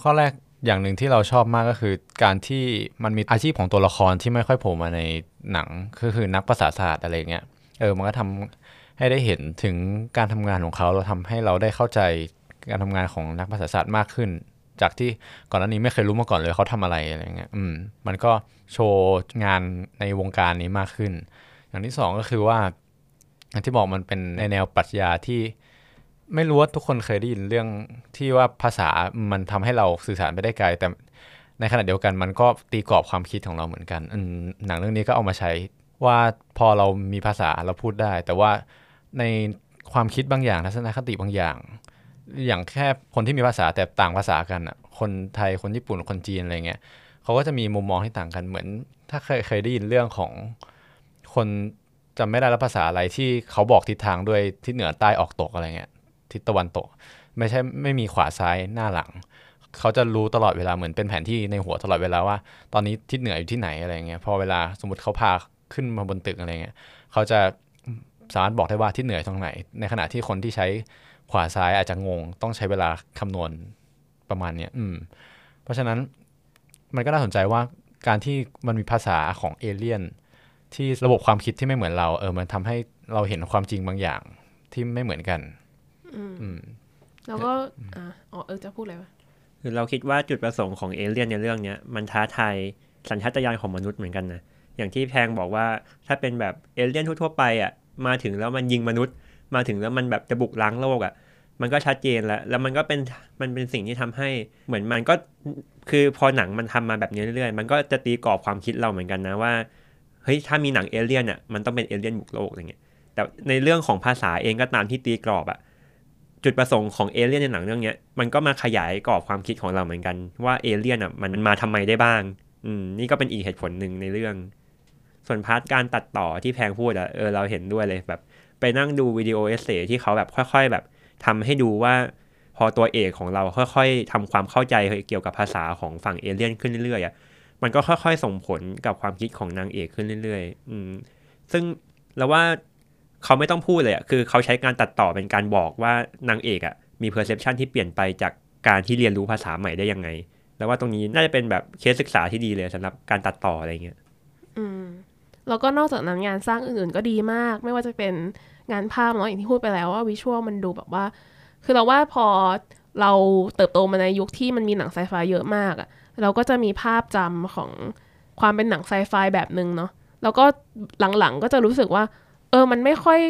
ข้อแรกอย่างหนึ่งที่เราชอบมากก็คือ การที่มันมีอาชีพของตัวละครที่ไม่ค่อยโผล่มาในหนังก็คือนักภาษาศาสตร์อะไรเงี้ยเออมันก็ทำ ให้ได้เห็นถึงการทำงานของเขาเราทำให้เราได้เข้าใจการทำงานของนักภาษาศาสตร์มากขึ้น จากที่ก่อนหน้านี้ไม่เคยรู้มาก่อนเลยเขาทำอะไรอะไรเงี้ยอืมมันก็โชว์งานในวงการนี้มากขึ้น อย่างที่สองก็คือว่าอย่างที่บอกมันเป็นในแนวปรัชญาที่ไม่รู้ว่าทุกคนเคยได้ยินเรื่องที่ว่าภาษามันทำให้เราสื่อสารไปได้ไกล แต่ในขณะเดียวกันมันก็ตีกรอบความคิดของเราเหมือนกันอืหนังเรื่องนี้ก็เอามาใช้ว่าพอเรามีภาษาเราพูดได้ แต่ว่า ในความคิดบางอย่างทัศนคติบางอย่าง อย่างแค่คนที่มีภาษาแต่ต่างภาษากันอะคนไทยคนญี่ปุ่นคนจีนอะไรเงี้ยเขาก็จะมีมุมมองที่ต่างกันเหมือน ถ้าเคยเคยได้ยินเรื่องของคนจำไม่ได้แล้วภาษาอะไรที่เขาบอกทิศทางด้วยทิศเหนือใต้ออกตกอะไรเงี้ยทิศตะวันตก ไม่ใช่ไม่มีขวาซ้ายหน้าหลัง เขาจะรู้ตลอดเวลาเหมือนเป็นแผนที่ในหัวตลอดเวลาว่า ตอนนี้ทิศเหนืออยู่ที่ไหนอะไรเงี้ยพอเวลาสมมติเขาพาขึ้นมาบนตึกอะไรเงี้ยเขาจะ สามารถบอกได้ว่าทิศเหนืออยู่ตรงไหน ในขณะที่คนที่ใช้ขวาซ้ายอาจจะงง ต้องใช้เวลาคำนวณประมาณเนี้ยอืม เพราะฉะนั้นมันก็น่าสนใจว่าการที่มันมีภาษาของเอเลี่ยนที่ระบบความคิดที่ไม่เหมือนเรา เออ มันทำให้เราเห็นความจริงบางอย่างที่ไม่เหมือนกัน อืมแล้วก็อ่าอ๋อเออจะพูดอะไรวะคือเราคิดว่าจุดประสงค์ของเอเลี่ยนในเรื่องเนี้ยมันท้าทายสัญชาตญาณของมนุษย์เหมือนกันนะอย่างที่แพงบอกว่าถ้าเป็นแบบเอเลี่ยนทั่วๆไปอะ มาถึงแล้วมันยิงมนุษย์ มาถึงแล้วมันแบบจะบุกล้างโลกอะมันก็ชัดเจนแล้ว แล้วมันก็เป็นมันเป็นสิ่งที่ทำให้เหมือนมันก็คือพอหนังมันทำมาแบบนี้เรื่อยๆ มันก็จะตีกรอบความคิดเราเหมือนกันนะว่าเฮ้ยถ้ามีหนังเอเลี่ยนอะมันต้องเป็นเอเลี่ยนบุกโลกอะไรเงี้ยแต่ในเรื่องของภาษาเองก็ตามที่ตีกรอบอะจุดประสงค์ของเอเลี่ยนในหนังเรื่องเนี้ยมันก็มาขยายกรอบความคิดของเราเหมือนกัน ว่าเอเลี่ยนอะมันมาทำไมได้บ้างอืมนี่ก็เป็นอีกเหตุผลหนึ่งในเรื่อง ส่วน part การตัดต่อที่แพงพูดอะเออเราเห็นด้วยเลยแบบ ไปนั่งดู video essay ที่เขาแบบค่อย ๆ แบบทำให้ดูว่า พอตัวเอกของเราค่อยๆทำความเข้าใจเกี่ยวกับภาษาของฝั่งเอเลี่ยนขึ้นเรื่อยๆอะมันก็ค่อยๆส่งผลกับความคิดของนางเอกขึ้นเรื่อยๆ อืม ซึ่งเราว่าเขาไม่ต้องพูดเลยอะคือเขาใช้การตัดต่อเป็นการบอกว่านางเอกอะมี perception ที่เปลี่ยนไปจากการที่เรียนรู้ภาษาใหม่ได้ยังไง แล้วว่าตรงนี้น่าจะเป็นแบบเคสศึกษาที่ดีเลยสำหรับการตัดต่ออะไรเงี้ย อืม แล้วก็นอกจากนั้นงานสร้างอื่นๆก็ดีมาก ไม่ว่าจะเป็นงานภาพเนาะอย่างที่พูดไปแล้วว่าวิชวลมันดูแบบว่า คือเราว่าพอเราเติบโตมาในยุคที่มันมีหนังไซไฟเยอะมากอะเราก็จะมีภาพจำของความเป็นหนังไซไฟแบบหนึ่งเนาะแล้วก็หลังๆก็จะรู้สึกว่า เออมันไม่ค่อย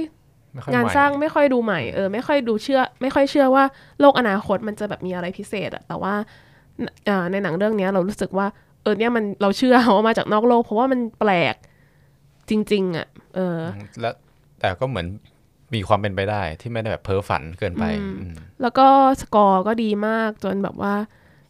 ไม่ค่อยงานใหม่สร้างไม่ค่อยดูใหม่เออไม่ค่อยดูเชื่อ ไม่ค่อยเชื่อว่าโลกอนาคตมันจะแบบมีอะไรพิเศษอะแต่ว่าเอ่อในหนังเรื่องเนี้ยเรารู้สึกว่าเออเนี่ยมันเราเชื่อว่ามาจากนอกโลก เพราะว่ามันแปลก จริง ๆอะเออ แล้วแต่ก็เหมือนมีความเป็นไปได้ที่ไม่ได้แบบเพ้อฝันเกินไปอืมอืมแล้วก็สกอร์ก็ดีมากจนแบบว่า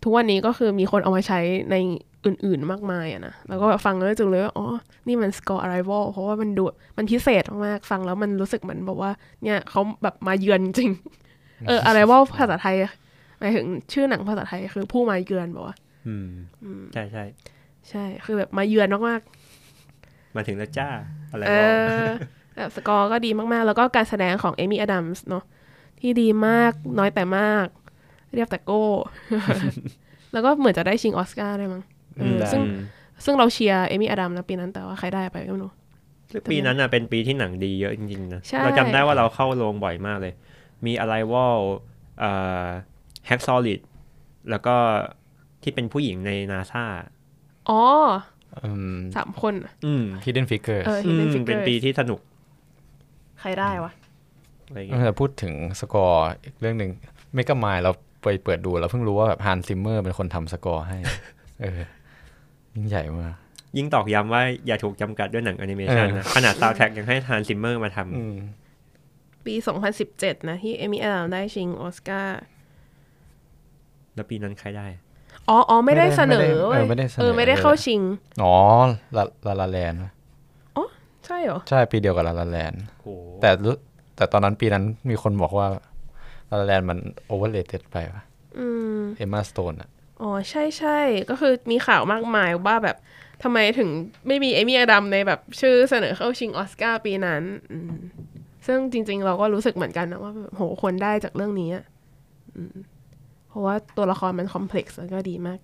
ทุกวันนี้ก็คือมีคนเอามาใช้ในอื่นๆมากมายอะนะ แล้วก็แบบฟังแล้วจึงเลยว่า อ๋อ นี่มันสกอร์ arrival เพราะว่ามันดูมันพิเศษมากๆ ฟังแล้วมันรู้สึกเหมือนแบบว่า เนี่ยเขาแบบมาเยือนจริง เออ arrival ภาษาไทยอะหมายถึงชื่อหนังภาษาไทยคือผู้มาเยือนบอกว่าอืมใช่ใช่ใช่ คือแบบมาเยือนมาก มาถึงแล้วจ้า อะไรๆเอก็อแบบสกอร์ก็ดีมากๆ แล้วก็การแสดงของเอมี่อดัมส์เนาะที่ดีมากน้อยแต่มาก เรียบแต่โก้ แล้วก็เหมือนจะได้ชิงออสการ์ด้วยมั้งเออซึ่งซึ่งเราเชียร์เอมี่อดัมนะปีนั้นแต่ว่าใครได้ไปก็ไม่รู้ซึ่งปีนั้นน่ะเป็นปีที่หนังดีเยอะจริงๆนะใช่เราจำได้ว่าเราเข้าโรงบ่อยมากเลย มี Arrival เอ่อ Hack Solid แล้วก็ที่เป็นผู้หญิงในนาซาอ๋ออืม สามคนอะอืม Hidden Figures เอออื Hidden มเป็น Figures ปีที่สนุกใครได้วะ อะไรอย่างเงี้ยแต่พูดถึงสกอร์อีกเรื่องหนึ่งไม่ก็มายเราไปเปิดดูแล้วเพิ่งรู้ว่าแบบฮันซิมเมอร์เป็นคนทำสกอร์ให้ เออยิ่งใหญ่มาก ยิ่งตอกย้ำว่าอย่าถูกจำกัดด้วยหนังแอนิเมชันเออ นะ ขนาดซาวด์แทร็กยังให้ฮานส์ ซิมเมอร์มาทำอืม ปี 2017 นะ ที่เอมี่อดัมได้ชิงออสการ์แล้วปีนั้นใครได้อ๋ ออ๋อไม่ได้เสนอไม่เว้ได้เออยไม่ได้เสนอเออไม่ได้เข้าชิง อ๋อลาลาลาแลนด์ใช่เหรอ ใช่ปีเดียวกับลาลาแลนด์โอ้แต่รู้แต่ตอนนั้นปีนั้นมีคนบอกว่าลาลาแลนด์มัน overrated ไปป่ะอืมเอมมาสโตนอะอ๋อใช่ใช่ก็คือมีข่าวมากมายว่าแบบทำไมถึงไม่มีเอมี่อดัมในแบบชื่อเสนอเข้าชิงออสการ์ปีนั้นอืมซึ่งจริง ๆ เราก็รู้สึกเหมือนกันนะว่าแบบโหควรได้จากเรื่องนี้อะอืม เพราะว่าตัวละครมัน complex แล้วก็ดีมาก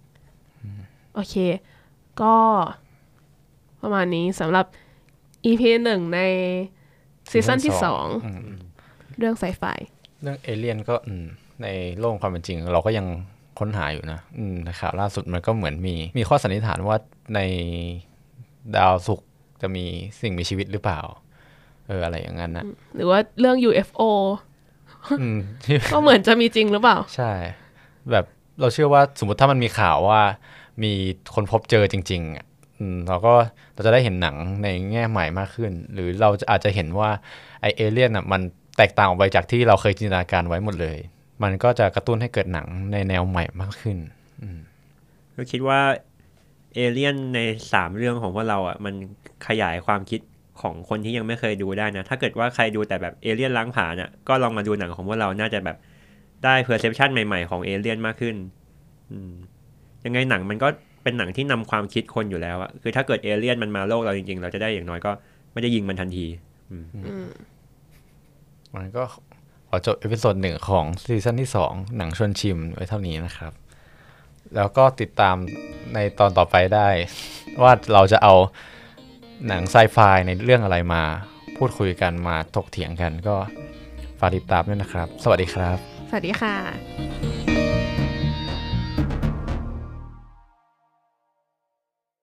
โอเค ก็ประมาณนี้สำหรับ EP หนึ่งใน season ที่สองอืมเรื่องไซไฟเรื่องเอเลียนก็อืมในโลกความเป็นจริง เราก็ยังค้นหาอยู่นะอืมในข่าวล่าสุดมันก็เหมือนมีมีข้อสันนิษฐานว่าในดาวศุกร์จะมีสิ่งมีชีวิตหรือเปล่า เอออะไรอย่างนั้นนะหรือว่าเรื่อง UFO อืมที่ก็เหมือนจะมีจริงหรือเปล่า ใช่ แบบเราเชื่อว่าสมมติถ้ามันมีข่าวว่า มีคนพบเจอจริงๆอเราก็เราจะได้เห็นหนังในแง่ใหม่มากขึ้น หรือเราอาจจะเห็นว่าไอเอเลี่ยนอะมันแตกต่างออกไปจากที่เราเคยจินตนาการไว้หมดเลย มันก็จะกระตุ้นให้เกิดหนังในแนวใหม่มากขึ้นก็คิดว่าเอเลี่ยนในสามเรื่องของพวกเราอะมันขยายความคิดของคนที่ยังไม่เคยดูได้นะ ถ้าเกิดว่าใครดูแต่แบบเอเลี่ยนล้างผลาญอะก็ลองมาดูหนังของพวกเราน่าจะแบบ ได้ perception ใหม่ๆของเอเลี่ยนมากขึ้นยังไงหนังมันก็เป็นหนังที่นำความคิดคนอยู่แล้วอะคือถ้าเกิดเอเลี่ยนมันมาโลกเราจริงๆ เราจะได้อย่างน้อยก็ไม่ได้ยิงมันทันทีมันก็ขอจบ episode หนึ่งของ season ที่สองหนังชวนชิมไว้เท่านี้นะครับ แล้วก็ติดตามในตอนต่อไปได้ ว่าเราจะเอาหนังไซไฟในเรื่องอะไรมา พูดคุยกันมาถกเถียงกันก็ฝากติดตามด้วยนะครับ สวัสดีครับ สวัสดีค่ะ